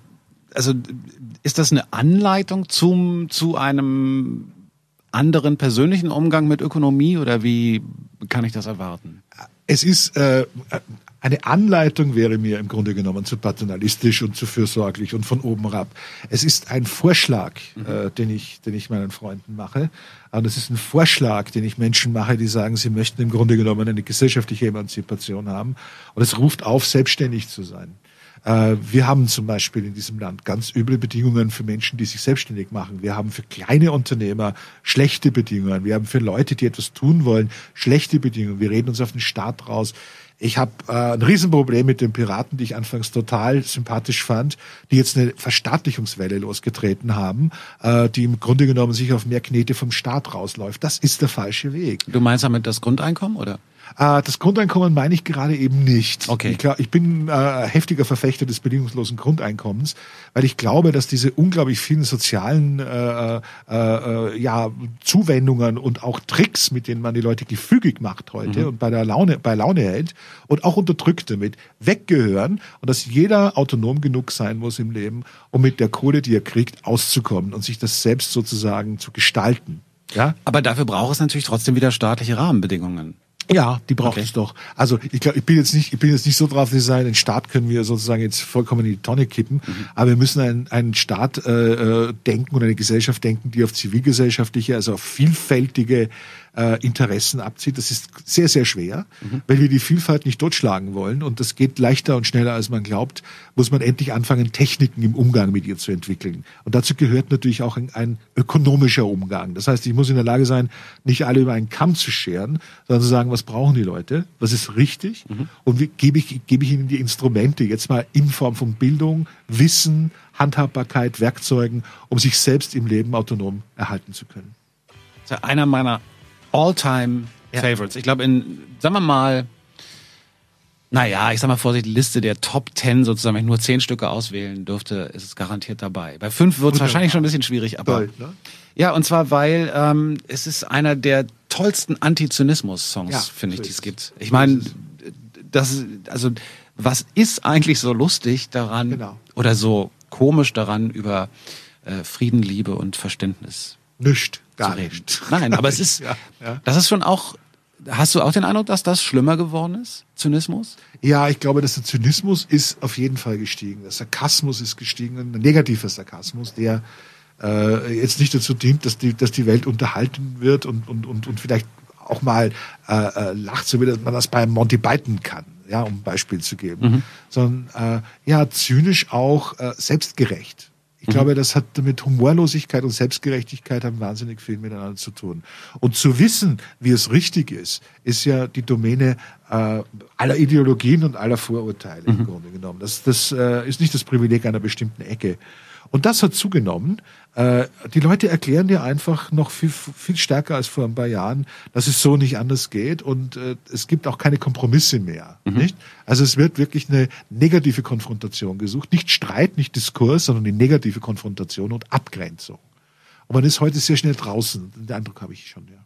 Also ist das eine Anleitung zum zu einem anderen persönlichen Umgang mit Ökonomie oder wie kann ich das erwarten? Es ist äh, eine Anleitung wäre mir im Grunde genommen zu paternalistisch und zu fürsorglich und von oben herab. Es ist ein Vorschlag, mhm. äh, den ich, den ich meinen Freunden mache. Und es ist ein Vorschlag, den ich Menschen mache, die sagen, sie möchten im Grunde genommen eine gesellschaftliche Emanzipation haben. Und es ruft auf, selbstständig zu sein. Äh, wir haben zum Beispiel in diesem Land ganz üble Bedingungen für Menschen, die sich selbstständig machen. Wir haben für kleine Unternehmer schlechte Bedingungen. Wir haben für Leute, die etwas tun wollen, schlechte Bedingungen. Wir reden uns auf den Staat raus. Ich habe äh, ein Riesenproblem mit den Piraten, die ich anfangs total sympathisch fand, die jetzt eine Verstaatlichungswelle losgetreten haben, äh, die im Grunde genommen sich auf mehr Knete vom Staat rausläuft. Das ist der falsche Weg. Du meinst damit das Grundeinkommen, oder? Äh, das Grundeinkommen meine ich gerade eben nicht. Okay. Ich, ich bin äh, heftiger Verfechter des bedingungslosen Grundeinkommens, weil ich glaube, dass diese unglaublich vielen sozialen äh, äh, äh, ja, Zuwendungen und auch Tricks, mit denen man die Leute gefügig macht heute mhm. und bei der Laune, bei Laune hält und auch unterdrückt damit, weggehören und dass jeder autonom genug sein muss im Leben, um mit der Kohle, die er kriegt, auszukommen und sich das selbst sozusagen zu gestalten. Ja? Aber dafür braucht es natürlich trotzdem wieder staatliche Rahmenbedingungen. Ja, die braucht okay. es doch. Also ich glaube, ich bin jetzt nicht, ich bin jetzt nicht so drauf, wie sein, den Staat können wir sozusagen jetzt vollkommen in die Tonne kippen, mhm. aber wir müssen einen, einen Staat äh, äh denken und eine Gesellschaft denken, die auf zivilgesellschaftliche, also auf vielfältige äh, Interessen abzieht. Das ist sehr, sehr schwer, mhm. weil wir die Vielfalt nicht totschlagen wollen und das geht leichter und schneller, als man glaubt, muss man endlich anfangen, Techniken im Umgang mit ihr zu entwickeln. Und dazu gehört natürlich auch ein, ein ökonomischer Umgang. Das heißt, ich muss in der Lage sein, nicht alle über einen Kamm zu scheren, sondern zu sagen, was brauchen die Leute, was ist richtig mhm. und wie gebe ich, gebe ich ihnen die Instrumente, jetzt mal in Form von Bildung, Wissen, Handhabbarkeit, Werkzeugen, um sich selbst im Leben autonom erhalten zu können. Einer meiner All-Time Favorites. Ja. Ich glaube, in, sagen wir mal, naja, ich sag mal vorsichtig, Liste der Top Ten sozusagen, wenn ich nur zehn Stücke auswählen dürfte, ist es garantiert dabei. Bei fünf wird es wahrscheinlich schon ein bisschen schwierig, aber. Toll, ne? Ja, und zwar, weil ähm, es ist einer der tollsten Antizynismus-Songs, ja, finde ich, die es gibt. Ich meine, das, also, was ist eigentlich so lustig daran genau. oder so komisch daran, über äh, Frieden, Liebe und Verständnis nicht, gar nicht. Nein, aber es ist, ja, ja. das ist schon auch, hast du auch den Eindruck, dass das schlimmer geworden ist? Zynismus? Ja, ich glaube, dass der Zynismus ist auf jeden Fall gestiegen. Der Sarkasmus ist gestiegen, ein negativer Sarkasmus, der äh, jetzt nicht dazu dient, dass die, dass die Welt unterhalten wird und, und, und, und vielleicht auch mal äh, äh, lacht, so wie man das bei Monty Python kann, ja, um ein Beispiel zu geben, mhm. sondern äh, ja, zynisch auch äh, selbstgerecht. Ich mhm. glaube, das hat mit Humorlosigkeit und Selbstgerechtigkeit haben wahnsinnig viel miteinander zu tun. Und zu wissen, wie es richtig ist, ist ja die Domäne äh, aller Ideologien und aller Vorurteile mhm. im Grunde genommen. Das, das äh, ist nicht das Privileg einer bestimmten Ecke. Und das hat zugenommen. Äh, die Leute erklären dir einfach noch viel, viel stärker als vor ein paar Jahren, dass es so nicht anders geht und äh, es gibt auch keine Kompromisse mehr. Mhm. Nicht? Also es wird wirklich eine negative Konfrontation gesucht. Nicht Streit, nicht Diskurs, sondern die negative Konfrontation und Abgrenzung. Und man ist heute sehr schnell draußen. Den Eindruck habe ich schon, ja.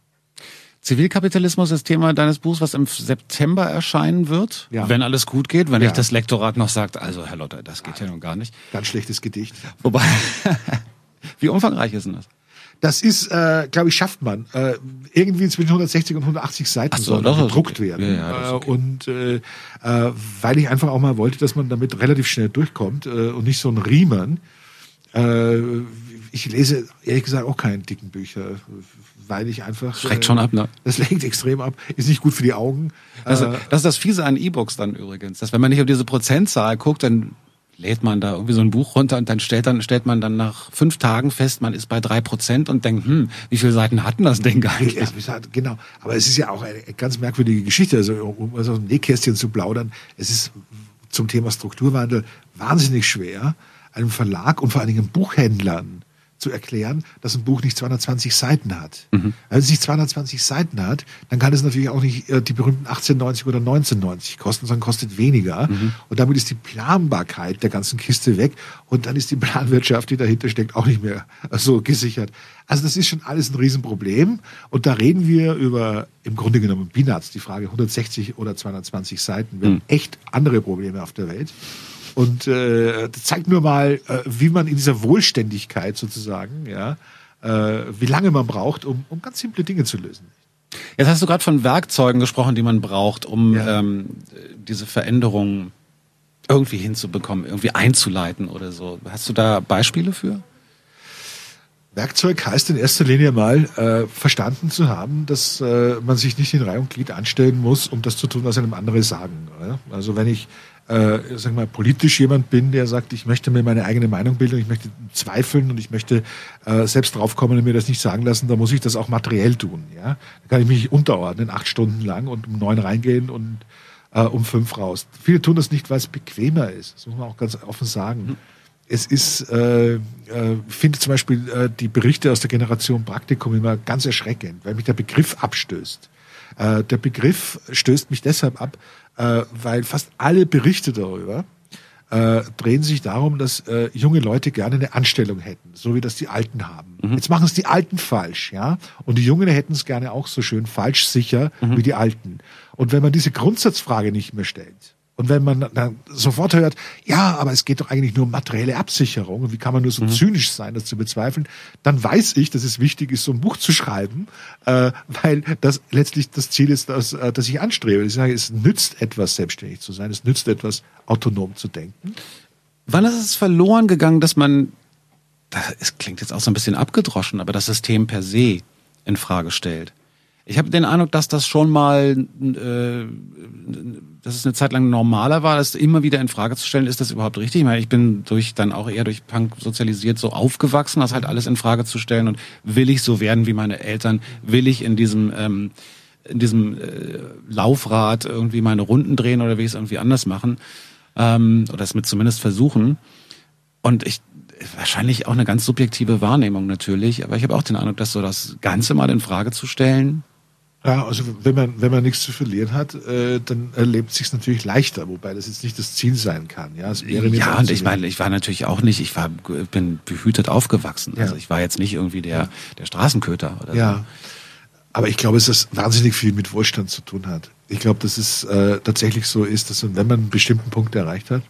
Zivilkapitalismus ist Thema deines Buchs, was im September erscheinen wird, ja. wenn alles gut geht, wenn ja. nicht das Lektorat noch sagt, also Herr Lotter, das geht ja nun gar nicht. Ganz schlechtes Gedicht. Wobei, wie umfangreich ist denn das? Das ist, äh, glaube ich, schafft man. Äh, irgendwie zwischen 160 und 180 Seiten so, soll gedruckt okay. werden. Ja, ja, okay. Und äh, äh, weil ich einfach auch mal wollte, dass man damit relativ schnell durchkommt äh, und nicht so ein Riemen. Äh, ich lese ehrlich gesagt auch keine dicken Bücher weil ich einfach. Schreckt äh, schon ab, ne? Das lenkt extrem ab. Ist nicht gut für die Augen. Also, das ist das Fiese an E-Books dann übrigens. Dass wenn man nicht auf diese Prozentzahl guckt, dann lädt man da irgendwie so ein Buch runter und dann stellt, dann stellt man dann nach fünf Tagen fest, man ist bei drei Prozent und denkt, hm, wie viele Seiten hatten das Ding eigentlich? Ja, genau. Aber es ist ja auch eine ganz merkwürdige Geschichte, also um aus dem Nähkästchen zu plaudern. Es ist zum Thema Strukturwandel wahnsinnig schwer, einem Verlag und vor allen Dingen Buchhändlern zu erklären, dass ein Buch nicht 220 Seiten hat. Mhm. Wenn es nicht 220 Seiten hat, dann kann es natürlich auch nicht äh, die berühmten 1890 oder 1990 kosten, sondern kostet weniger. Mhm. Und damit ist die Planbarkeit der ganzen Kiste weg. Und dann ist die Planwirtschaft, die dahinter steckt, auch nicht mehr so gesichert. Also das ist schon alles ein Riesenproblem. Und da reden wir über im Grunde genommen Peanuts, die Frage 160 oder 220 Seiten. Wir mhm. haben echt andere Probleme auf der Welt. Und äh, das zeigt nur mal, äh, wie man in dieser Wohlständigkeit sozusagen, ja, äh, wie lange man braucht, um, um ganz simple Dinge zu lösen. Jetzt hast du gerade von Werkzeugen gesprochen, die man braucht, um ja. ähm, diese Veränderungen irgendwie hinzubekommen, irgendwie einzuleiten oder so. Hast du da Beispiele für? Werkzeug heißt in erster Linie mal äh, verstanden zu haben, dass äh, man sich nicht in Reihe und Glied anstellen muss, um das zu tun, was einem andere sagen. Oder? Also wenn ich äh, sag mal, politisch jemand bin, der sagt, ich möchte mir meine eigene Meinung bilden, ich möchte zweifeln und ich möchte äh, selbst draufkommen und mir das nicht sagen lassen, dann muss ich das auch materiell tun. Ja? Da kann ich mich unterordnen, acht Stunden lang und um neun reingehen und äh, um fünf raus. Viele tun das nicht, weil es bequemer ist. Das muss man auch ganz offen sagen. Mhm. Es ist, äh, äh, finde zum Beispiel äh, die Berichte aus der Generation Praktikum immer ganz erschreckend, weil mich der Begriff abstößt. Äh, der Begriff stößt mich deshalb ab, äh, weil fast alle Berichte darüber äh, drehen sich darum, dass äh, junge Leute gerne eine Anstellung hätten, so wie das die Alten haben. Mhm. Jetzt machen es die Alten falsch, ja, und die Jungen hätten es gerne auch so schön falsch sicher mhm. wie die Alten. Und wenn man diese Grundsatzfrage nicht mehr stellt, und wenn man dann sofort hört, ja, aber es geht doch eigentlich nur um materielle Absicherung, wie kann man nur so mhm. zynisch sein, das zu bezweifeln, dann weiß ich, dass es wichtig ist, so ein Buch zu schreiben, äh, weil das letztlich das Ziel ist, dass, äh, dass ich anstrebe. Ich sage, es nützt etwas, selbstständig zu sein, es nützt etwas, autonom zu denken. Wann ist es verloren gegangen, dass man, das klingt jetzt auch so ein bisschen abgedroschen, aber das System per se in Frage stellt? Ich habe den Eindruck, dass das schon mal, äh, dass es eine Zeit lang normaler war, das immer wieder in Frage zu stellen, ist das überhaupt richtig? Ich, meine, ich bin durch dann auch eher durch Punk sozialisiert so aufgewachsen, das halt alles in Frage zu stellen und will ich so werden wie meine Eltern? Will ich in diesem ähm, in diesem äh, Laufrad irgendwie meine Runden drehen oder will ich es irgendwie anders machen? Ähm, oder es mit zumindest versuchen. Und ich wahrscheinlich auch eine ganz subjektive Wahrnehmung natürlich, aber ich habe auch den Eindruck, dass so das Ganze mal in Frage zu stellen, ja, also wenn man, wenn man nichts zu verlieren hat, äh, dann erlebt sich natürlich leichter, wobei das jetzt nicht das Ziel sein kann. Ja, ja und ich meine, ich war natürlich auch nicht, ich war, bin behütet aufgewachsen. Ja. Also ich war jetzt nicht irgendwie der, der Straßenköter oder ja. so. Aber ich glaube, dass das wahnsinnig viel mit Wohlstand zu tun hat. Ich glaube, dass es äh, tatsächlich so ist, dass wenn man einen bestimmten Punkt erreicht hat,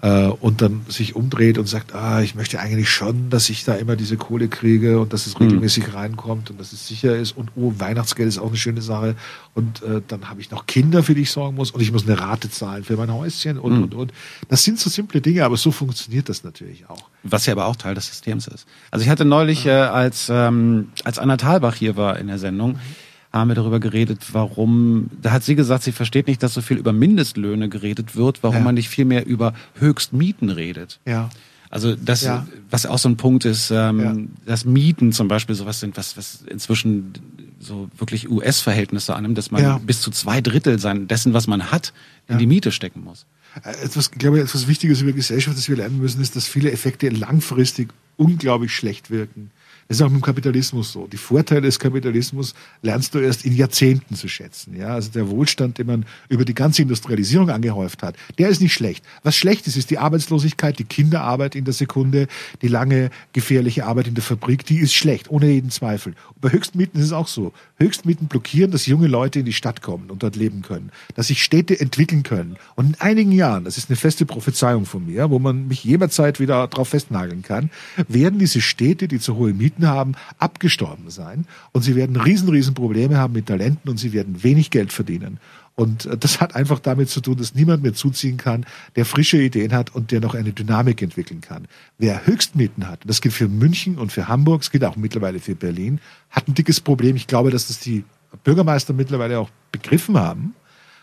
äh, und dann sich umdreht und sagt, ah, ich möchte eigentlich schon, dass ich da immer diese Kohle kriege und dass es hm. regelmäßig mhm. reinkommt und dass es sicher ist und oh, Weihnachtsgeld ist auch eine schöne Sache und äh, dann habe ich noch Kinder, für die ich sorgen muss und ich muss eine Rate zahlen für mein Häuschen und, mhm. und, und. Das sind so simple Dinge, aber so funktioniert das natürlich auch. Was ja aber auch Teil des Systems ist. Also ich hatte neulich, äh, als, ähm, als Anna Thalbach hier war in der Sendung, mhm haben wir darüber geredet, warum, da hat sie gesagt, sie versteht nicht, dass so viel über Mindestlöhne geredet wird, warum ja. man nicht viel mehr über Höchstmieten redet. Ja. Also das, ja. was auch so ein Punkt ist, ähm, ja. dass Mieten zum Beispiel sowas sind, was, was inzwischen so wirklich US-Verhältnisse annimmt, dass man ja. bis zu zwei Drittel sein, dessen, was man hat, in die Miete stecken muss. Äh, etwas, glaube ich, etwas Wichtiges über Gesellschaft, das wir lernen müssen, ist, dass viele Effekte langfristig unglaublich schlecht wirken. Das ist auch mit dem Kapitalismus so. Die Vorteile des Kapitalismus lernst du erst in Jahrzehnten zu schätzen. Ja, also der Wohlstand, den man über die ganze Industrialisierung angehäuft hat, der ist nicht schlecht. Was schlecht ist, ist die Arbeitslosigkeit, die Kinderarbeit in der Sekunde, die lange gefährliche Arbeit in der Fabrik, die ist schlecht, ohne jeden Zweifel. Und bei Höchstmieten ist es auch so. Höchstmieten blockieren, dass junge Leute in die Stadt kommen und dort leben können, dass sich Städte entwickeln können. Und in einigen Jahren, das ist eine feste Prophezeiung von mir, wo man mich jederzeit wieder drauf festnageln kann, werden diese Städte, die zu hohe Mieten Talenten haben, abgestorben sein. Und sie werden riesen, riesen Probleme haben mit Talenten und sie werden wenig Geld verdienen. Und äh, das hat einfach damit zu tun, dass niemand mehr zuziehen kann, der frische Ideen hat und der noch eine Dynamik entwickeln kann. Wer Höchstmieten hat, das gilt für München und für Hamburg, es gilt auch mittlerweile für Berlin, hat ein dickes Problem. Ich glaube, dass das die Bürgermeister mittlerweile auch begriffen haben.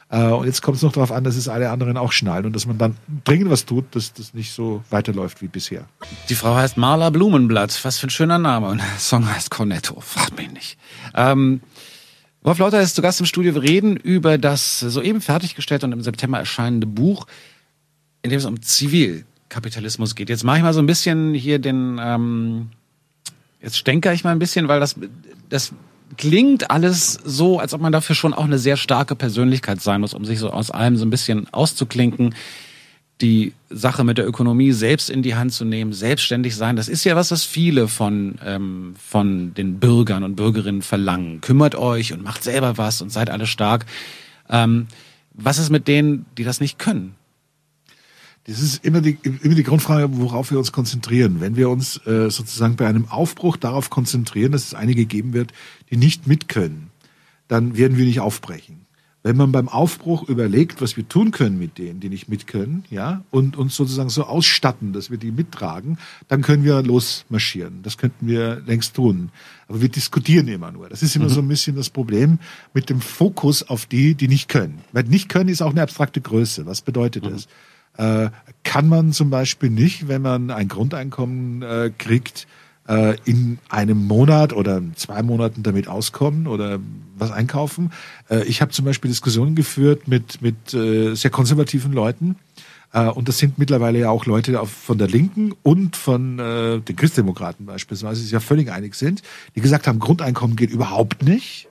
Äh, und jetzt kommt es noch darauf an, dass es alle anderen auch schnallen und dass man dann dringend was tut, dass das nicht so weiterläuft wie bisher. Die Frau heißt Marla Blumenblatt. Was für ein schöner Name. Und der Song heißt Cornetto. Fragt mich nicht. Ähm, Wolf Lauter ist zu Gast im Studio. Wir reden über das soeben fertiggestellte und im September erscheinende Buch, in dem es um Zivilkapitalismus geht. Jetzt mache ich mal so ein bisschen hier den, ähm, jetzt stenker ich mal ein bisschen, weil das, das klingt alles so, als ob man dafür schon auch eine sehr starke Persönlichkeit sein muss, um sich so aus allem so ein bisschen auszuklinken. Die Sache mit der Ökonomie selbst in die Hand zu nehmen, selbstständig sein, das ist ja was, was viele von, ähm, von den Bürgern und Bürgerinnen verlangen. Kümmert euch und macht selber was und seid alle stark. Ähm, was ist mit denen, die das nicht können? Das ist immer die, immer die Grundfrage, worauf wir uns konzentrieren. Wenn wir uns äh, sozusagen bei einem Aufbruch darauf konzentrieren, dass es einige geben wird, die nicht mitkönnen, dann werden wir nicht aufbrechen. Wenn man beim Aufbruch überlegt, was wir tun können mit denen, die nicht mitkönnen, ja, und uns sozusagen so ausstatten, dass wir die mittragen, dann können wir losmarschieren. Das könnten wir längst tun. Aber wir diskutieren immer nur. Das ist immer mhm. so ein bisschen das Problem mit dem Fokus auf die, die nicht können. Weil nicht können ist auch eine abstrakte Größe. Was bedeutet mhm. das? Äh, kann man zum Beispiel nicht, wenn man ein Grundeinkommen äh, kriegt, äh, in einem Monat oder zwei Monaten damit auskommen oder was einkaufen. Äh, ich habe zum Beispiel Diskussionen geführt mit, mit äh, sehr konservativen Leuten. Äh, und das sind mittlerweile ja auch Leute von der Linken und von den Christdemokraten beispielsweise, die sich ja völlig einig sind, die gesagt haben, Grundeinkommen geht überhaupt nicht,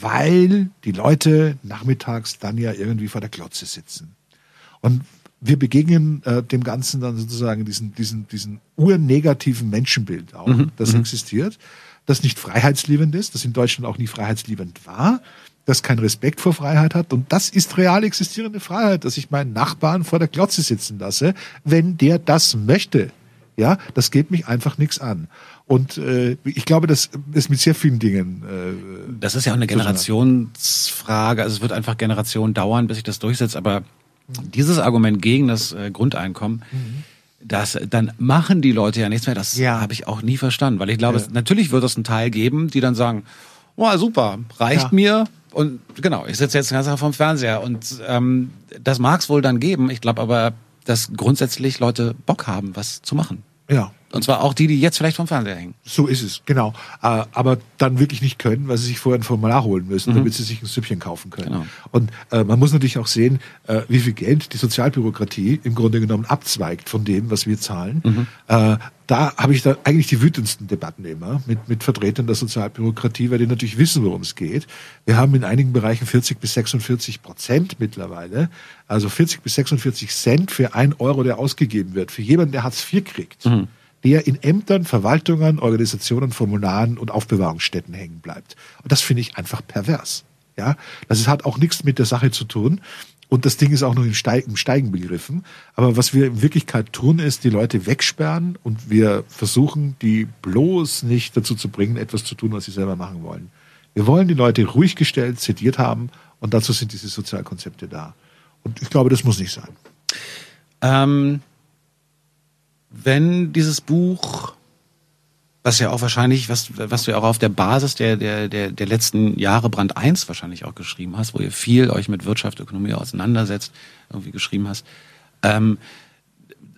weil die Leute nachmittags dann ja irgendwie vor der Klotze sitzen. Und wir begegnen äh, dem Ganzen dann sozusagen diesen, diesen, diesen urnegativen Menschenbild auch, mhm. das mhm. existiert, das nicht freiheitsliebend ist, das in Deutschland auch nie freiheitsliebend war, das keinen Respekt vor Freiheit hat. Und das ist real existierende Freiheit, dass ich meinen Nachbarn vor der Glotze sitzen lasse, wenn der das möchte. Ja, das geht mich einfach nichts an. Und äh, ich glaube, das ist mit sehr vielen Dingen. Äh, das ist ja auch eine Generationsfrage. Also es wird einfach Generationen dauern, bis sich das durchsetzt. Aber dieses Argument gegen das äh, Grundeinkommen, mhm. das, dann machen die Leute ja nichts mehr. Das ja. habe ich auch nie verstanden, weil ich glaube, ja. es, natürlich wird es einen Teil geben, die dann sagen, oh, super, reicht Ja. mir. Und genau, ich sitze jetzt ganz einfach vom Fernseher und ähm, das mag es wohl dann geben. Ich glaube aber, dass grundsätzlich Leute Bock haben, was zu machen. Ja, Und zwar auch die, die jetzt vielleicht vom Fernseher hängen. so ist es, genau. Äh, aber dann wirklich nicht können, weil sie sich vorher ein Formular holen müssen, damit sie sich ein Süppchen kaufen können. Genau. Und äh, man muss natürlich auch sehen, äh, wie viel Geld die Sozialbürokratie im Grunde genommen abzweigt von dem, was wir zahlen. Äh, da habe ich da eigentlich die wütendsten Debatten immer mit, mit Vertretern der Sozialbürokratie, weil die natürlich wissen, worum es geht. Wir haben in einigen Bereichen 40 bis 46 Prozent mittlerweile, also 40 bis 46 Cent für ein Euro, der ausgegeben wird, für jemanden, der Hartz IV kriegt der in Ämtern, Verwaltungen, Organisationen, Formularen und Aufbewahrungsstätten hängen bleibt. Und das finde ich einfach pervers. Ja, das hat auch nichts mit der Sache zu tun. Und das Ding ist auch noch im Steigen, im Steigen begriffen. Aber was wir in Wirklichkeit tun, ist, die Leute wegsperren und wir versuchen, die bloß nicht dazu zu bringen, etwas zu tun, was sie selber machen wollen. Wir wollen die Leute ruhig gestellt, sediert haben und dazu sind diese Sozialkonzepte da. Und ich glaube, das muss nicht sein. Ähm, wenn dieses Buch, was ja auch wahrscheinlich, was, was du ja auch auf der Basis der, der, der, der letzten Jahre Brand 1 wahrscheinlich auch geschrieben hast, wo ihr viel euch mit Wirtschaft, Ökonomie auseinandersetzt, irgendwie geschrieben hast, ähm,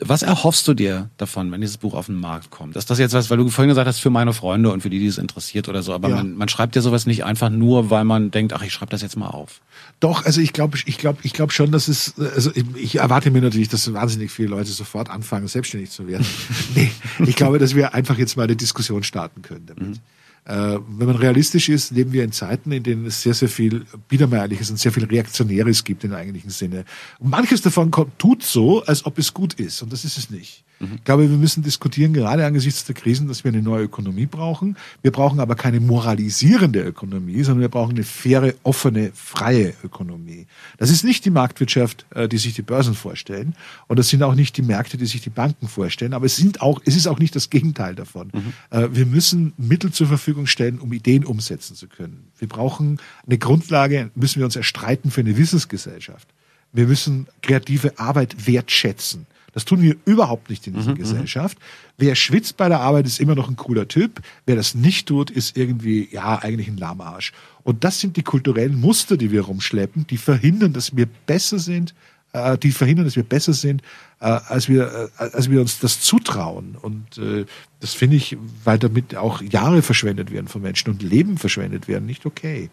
was erhoffst du dir davon, wenn dieses Buch auf den Markt kommt? Ist das jetzt was, weil du vorhin gesagt hast, für meine Freunde und für die, die es interessiert oder so, aber Ja. man, man schreibt ja sowas nicht einfach nur, weil man denkt, ach, ich schreibe das jetzt mal auf. Doch, also ich glaube, ich glaube, ich glaube schon, dass es, also ich, ich erwarte mir natürlich, dass wahnsinnig viele Leute sofort anfangen, selbstständig zu werden. nee, ich glaube, dass wir einfach jetzt mal eine Diskussion starten können damit. Äh, wenn man realistisch ist, leben wir in Zeiten, in denen es sehr, sehr viel Biedermeierliches und sehr viel Reaktionäres gibt im eigentlichen Sinne. Und manches davon kommt, tut so, als ob es gut ist. Und das ist es nicht. Ich glaube, wir müssen diskutieren, gerade angesichts der Krisen, dass wir eine neue Ökonomie brauchen. Wir brauchen aber keine moralisierende Ökonomie, sondern wir brauchen eine faire, offene, freie Ökonomie. Das ist nicht die Marktwirtschaft, äh, die sich die Börsen vorstellen. Und das sind auch nicht die Märkte, die sich die Banken vorstellen. Aber es sind auch, es ist auch nicht das Gegenteil davon. Äh, Wir müssen Mittel zur Verfügung stellen, um Ideen umsetzen zu können. Wir brauchen eine Grundlage, müssen wir uns erstreiten für eine Wissensgesellschaft. Wir müssen kreative Arbeit wertschätzen. Das tun wir überhaupt nicht in dieser Gesellschaft. Wer schwitzt bei der Arbeit, ist immer noch ein cooler Typ. Wer das nicht tut, ist irgendwie, ja, eigentlich ein Lahmarsch. Und das sind die kulturellen Muster, die wir rumschleppen, die verhindern, dass wir besser sind, äh, die verhindern, dass wir besser sind, äh, als wir, äh, als wir uns das zutrauen. Und äh, das finde ich, weil damit auch Jahre verschwendet werden von Menschen und Leben verschwendet werden, nicht okay.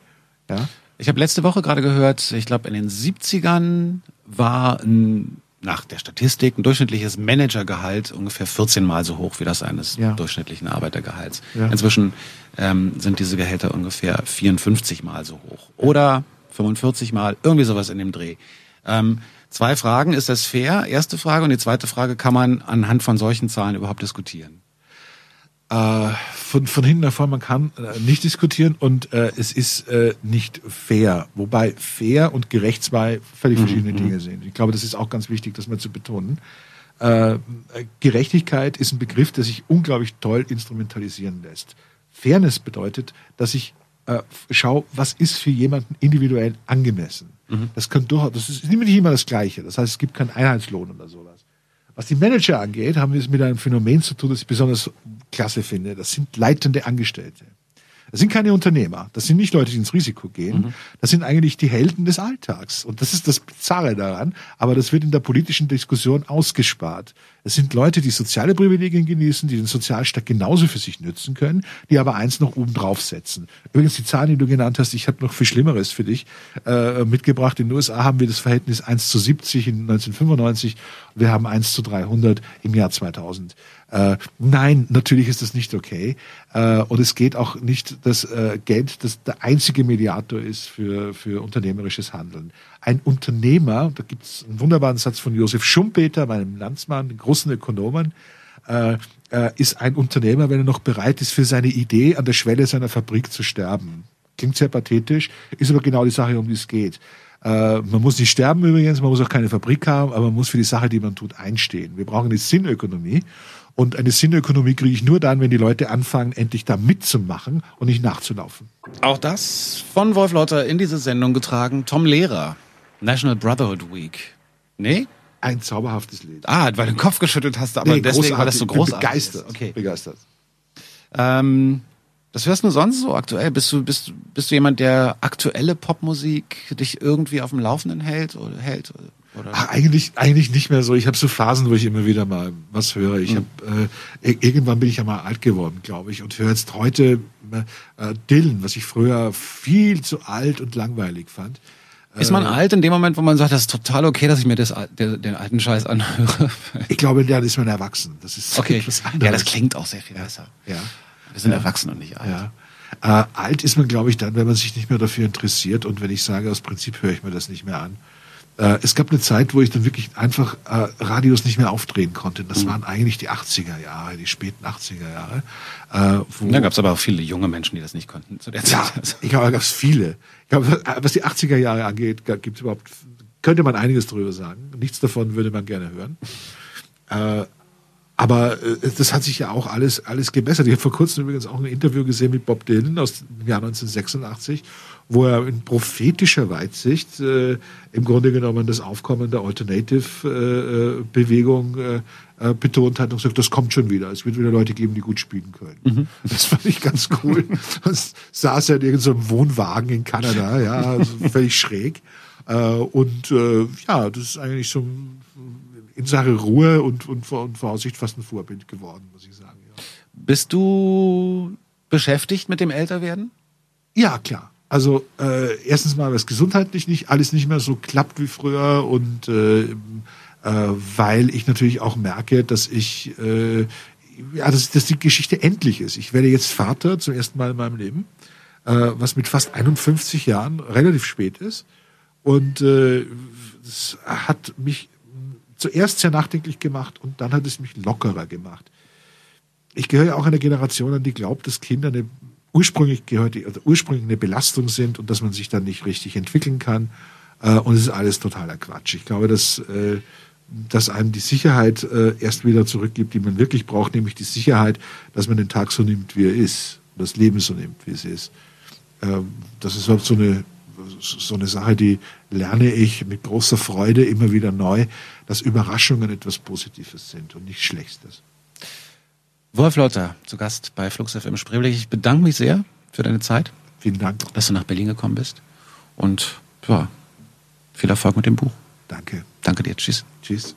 Ja? Ich habe letzte Woche gerade gehört, ich glaube in den 70ern war ein, nach der Statistik ein durchschnittliches Managergehalt ungefähr 14 Mal so hoch wie das eines Ja. durchschnittlichen Arbeitergehalts. Ja. Inzwischen ähm, sind diese Gehälter ungefähr 54 Mal so hoch oder 45 Mal, irgendwie sowas in dem Dreh. Ähm, zwei Fragen, ist das fair? Erste Frage und die zweite Frage, kann man anhand von solchen Zahlen überhaupt diskutieren? äh, von, von hinten nach vorne, man kann äh, nicht diskutieren und äh, es ist äh, nicht fair. Wobei fair und gerecht zwei völlig verschiedene Dinge sind. Ich glaube, das ist auch ganz wichtig, das mal zu betonen. Äh, Gerechtigkeit ist ein Begriff, der sich unglaublich toll instrumentalisieren lässt. Fairness bedeutet, dass ich äh, schaue, was ist für jemanden individuell angemessen. Das kann durchaus, das ist nicht immer das Gleiche. Das heißt, es gibt keinen Einheitslohn oder sowas. Was die Manager angeht, haben wir es mit einem Phänomen zu tun, das ich besonders klasse finde. Das sind leitende Angestellte. Das sind keine Unternehmer. Das sind nicht Leute, die ins Risiko gehen. Das sind eigentlich die Helden des Alltags. Und das ist das Bizarre daran. Aber das wird in der politischen Diskussion ausgespart. Es sind Leute, die soziale Privilegien genießen, die den Sozialstaat genauso für sich nützen können, die aber eins noch oben drauf setzen. Übrigens, die Zahlen, die du genannt hast, ich habe noch viel Schlimmeres für dich äh, mitgebracht. In den USA haben wir das Verhältnis 1 zu 70 in 1995. Wir haben 1 zu 300 im Jahr 2000. Äh, nein, natürlich ist das nicht okay. Äh, und es geht auch nicht das äh, Geld, das der einzige Mediator ist für, für unternehmerisches Handeln. Ein Unternehmer, da gibt es einen wunderbaren Satz von Josef Schumpeter, meinem Landsmann, großen Ökonomen, äh, äh, ist ein Unternehmer, wenn er noch bereit ist, für seine Idee an der Schwelle seiner Fabrik zu sterben. Klingt sehr pathetisch, ist aber genau die Sache, um die es geht. Äh, man muss nicht sterben übrigens, man muss auch keine Fabrik haben, aber man muss für die Sache, die man tut, einstehen. Wir brauchen eine Sinnökonomie. Und eine Sinnökonomie kriege ich nur dann, wenn die Leute anfangen, endlich da mitzumachen und nicht nachzulaufen. Auch das von Wolf Lotter in diese Sendung getragen. Tom Lehrer, National Brotherhood Week. Nee? Ein zauberhaftes Lied. Ah, weil du den Kopf geschüttelt hast, aber Nee, deswegen, weil das so großartig. Begeistert. ist. Okay. begeistert. Ähm, Was hörst du sonst so aktuell? Bist du, bist, bist du jemand, der aktuelle Popmusik dich irgendwie auf dem Laufenden hält oder hält? Oder? Ach, eigentlich, eigentlich nicht mehr so. Ich habe so Phasen, wo ich immer wieder mal was höre. Ich mhm. habe äh, irgendwann bin ich ja mal alt geworden, glaube ich, und höre jetzt heute äh, Dylan, was ich früher viel zu alt und langweilig fand. Ist man äh, alt in dem Moment, wo man sagt, das ist total okay, dass ich mir das, den, den alten Scheiß anhöre? ich glaube, dann ist man erwachsen. Das ist okay. Ja, das klingt auch sehr viel besser. Ja. Wir sind ja. erwachsen und nicht alt. Ja. Äh, alt ist man, glaube ich, dann, wenn man sich nicht mehr dafür interessiert. Und wenn ich sage, aus Prinzip höre ich mir das nicht mehr an. Äh, es gab eine Zeit, wo ich dann wirklich einfach äh, Radios nicht mehr aufdrehen konnte. Das mhm. waren eigentlich die 80er Jahre, die späten 80er Jahre. Äh, da gab es aber auch viele junge Menschen, die das nicht konnten zu der Zeit. Ja, ich glaube, da gab es viele. Ich glaube, was die 80er Jahre angeht, gibt es überhaupt, könnte man einiges drüber sagen. Nichts davon würde man gerne hören. Äh, aber äh, das hat sich ja auch alles, alles gebessert. Ich habe vor kurzem übrigens auch ein Interview gesehen mit Bob Dylan aus dem Jahr 1986, wo er in prophetischer Weitsicht äh, im Grunde genommen das Aufkommen der Alternative-Bewegung äh, äh, betont hat und gesagt, das kommt schon wieder. Es wird wieder Leute geben, die gut spielen können. Mhm. Das fand ich ganz cool. und saß er in irgendeinem Wohnwagen in Kanada, ja, also völlig schräg. Äh, und äh, ja, das ist eigentlich so ein in Sache Ruhe und, und, und Voraussicht fast ein Vorbild geworden, muss ich sagen. Ja. Bist du beschäftigt mit dem Älterwerden? Ja, klar. Also äh, erstens mal, weil es gesundheitlich nicht alles nicht mehr so klappt wie früher und äh, äh, weil ich natürlich auch merke, dass ich äh, ja, dass, dass die Geschichte endlich ist. Ich werde jetzt Vater zum ersten Mal in meinem Leben, äh, was mit fast 51 Jahren relativ spät ist und äh, das hat mich zuerst sehr nachdenklich gemacht und dann hat es mich lockerer gemacht. Ich gehöre ja auch einer Generation an, die glaubt, dass Kinder eine ursprünglich gehört, also ursprünglich eine Belastung sind und dass man sich dann nicht richtig entwickeln kann. Äh, und es ist alles totaler Quatsch. Ich glaube, dass, äh, dass einem die Sicherheit äh, erst wieder zurückgibt, die man wirklich braucht, nämlich die Sicherheit, dass man den Tag so nimmt, wie er ist, das Leben so nimmt, wie es ist. Ähm, das ist halt so eine so eine Sache, die lerne ich mit großer Freude immer wieder neu, dass Überraschungen etwas Positives sind und nichts Schlechtes. Wolf Lotter, zu Gast bei Flux FM Spreeweg. Ich bedanke mich sehr für deine Zeit. Vielen Dank. Dass du nach Berlin gekommen bist. Und ja, viel Erfolg mit dem Buch. Danke. Danke dir. Tschüss. Tschüss.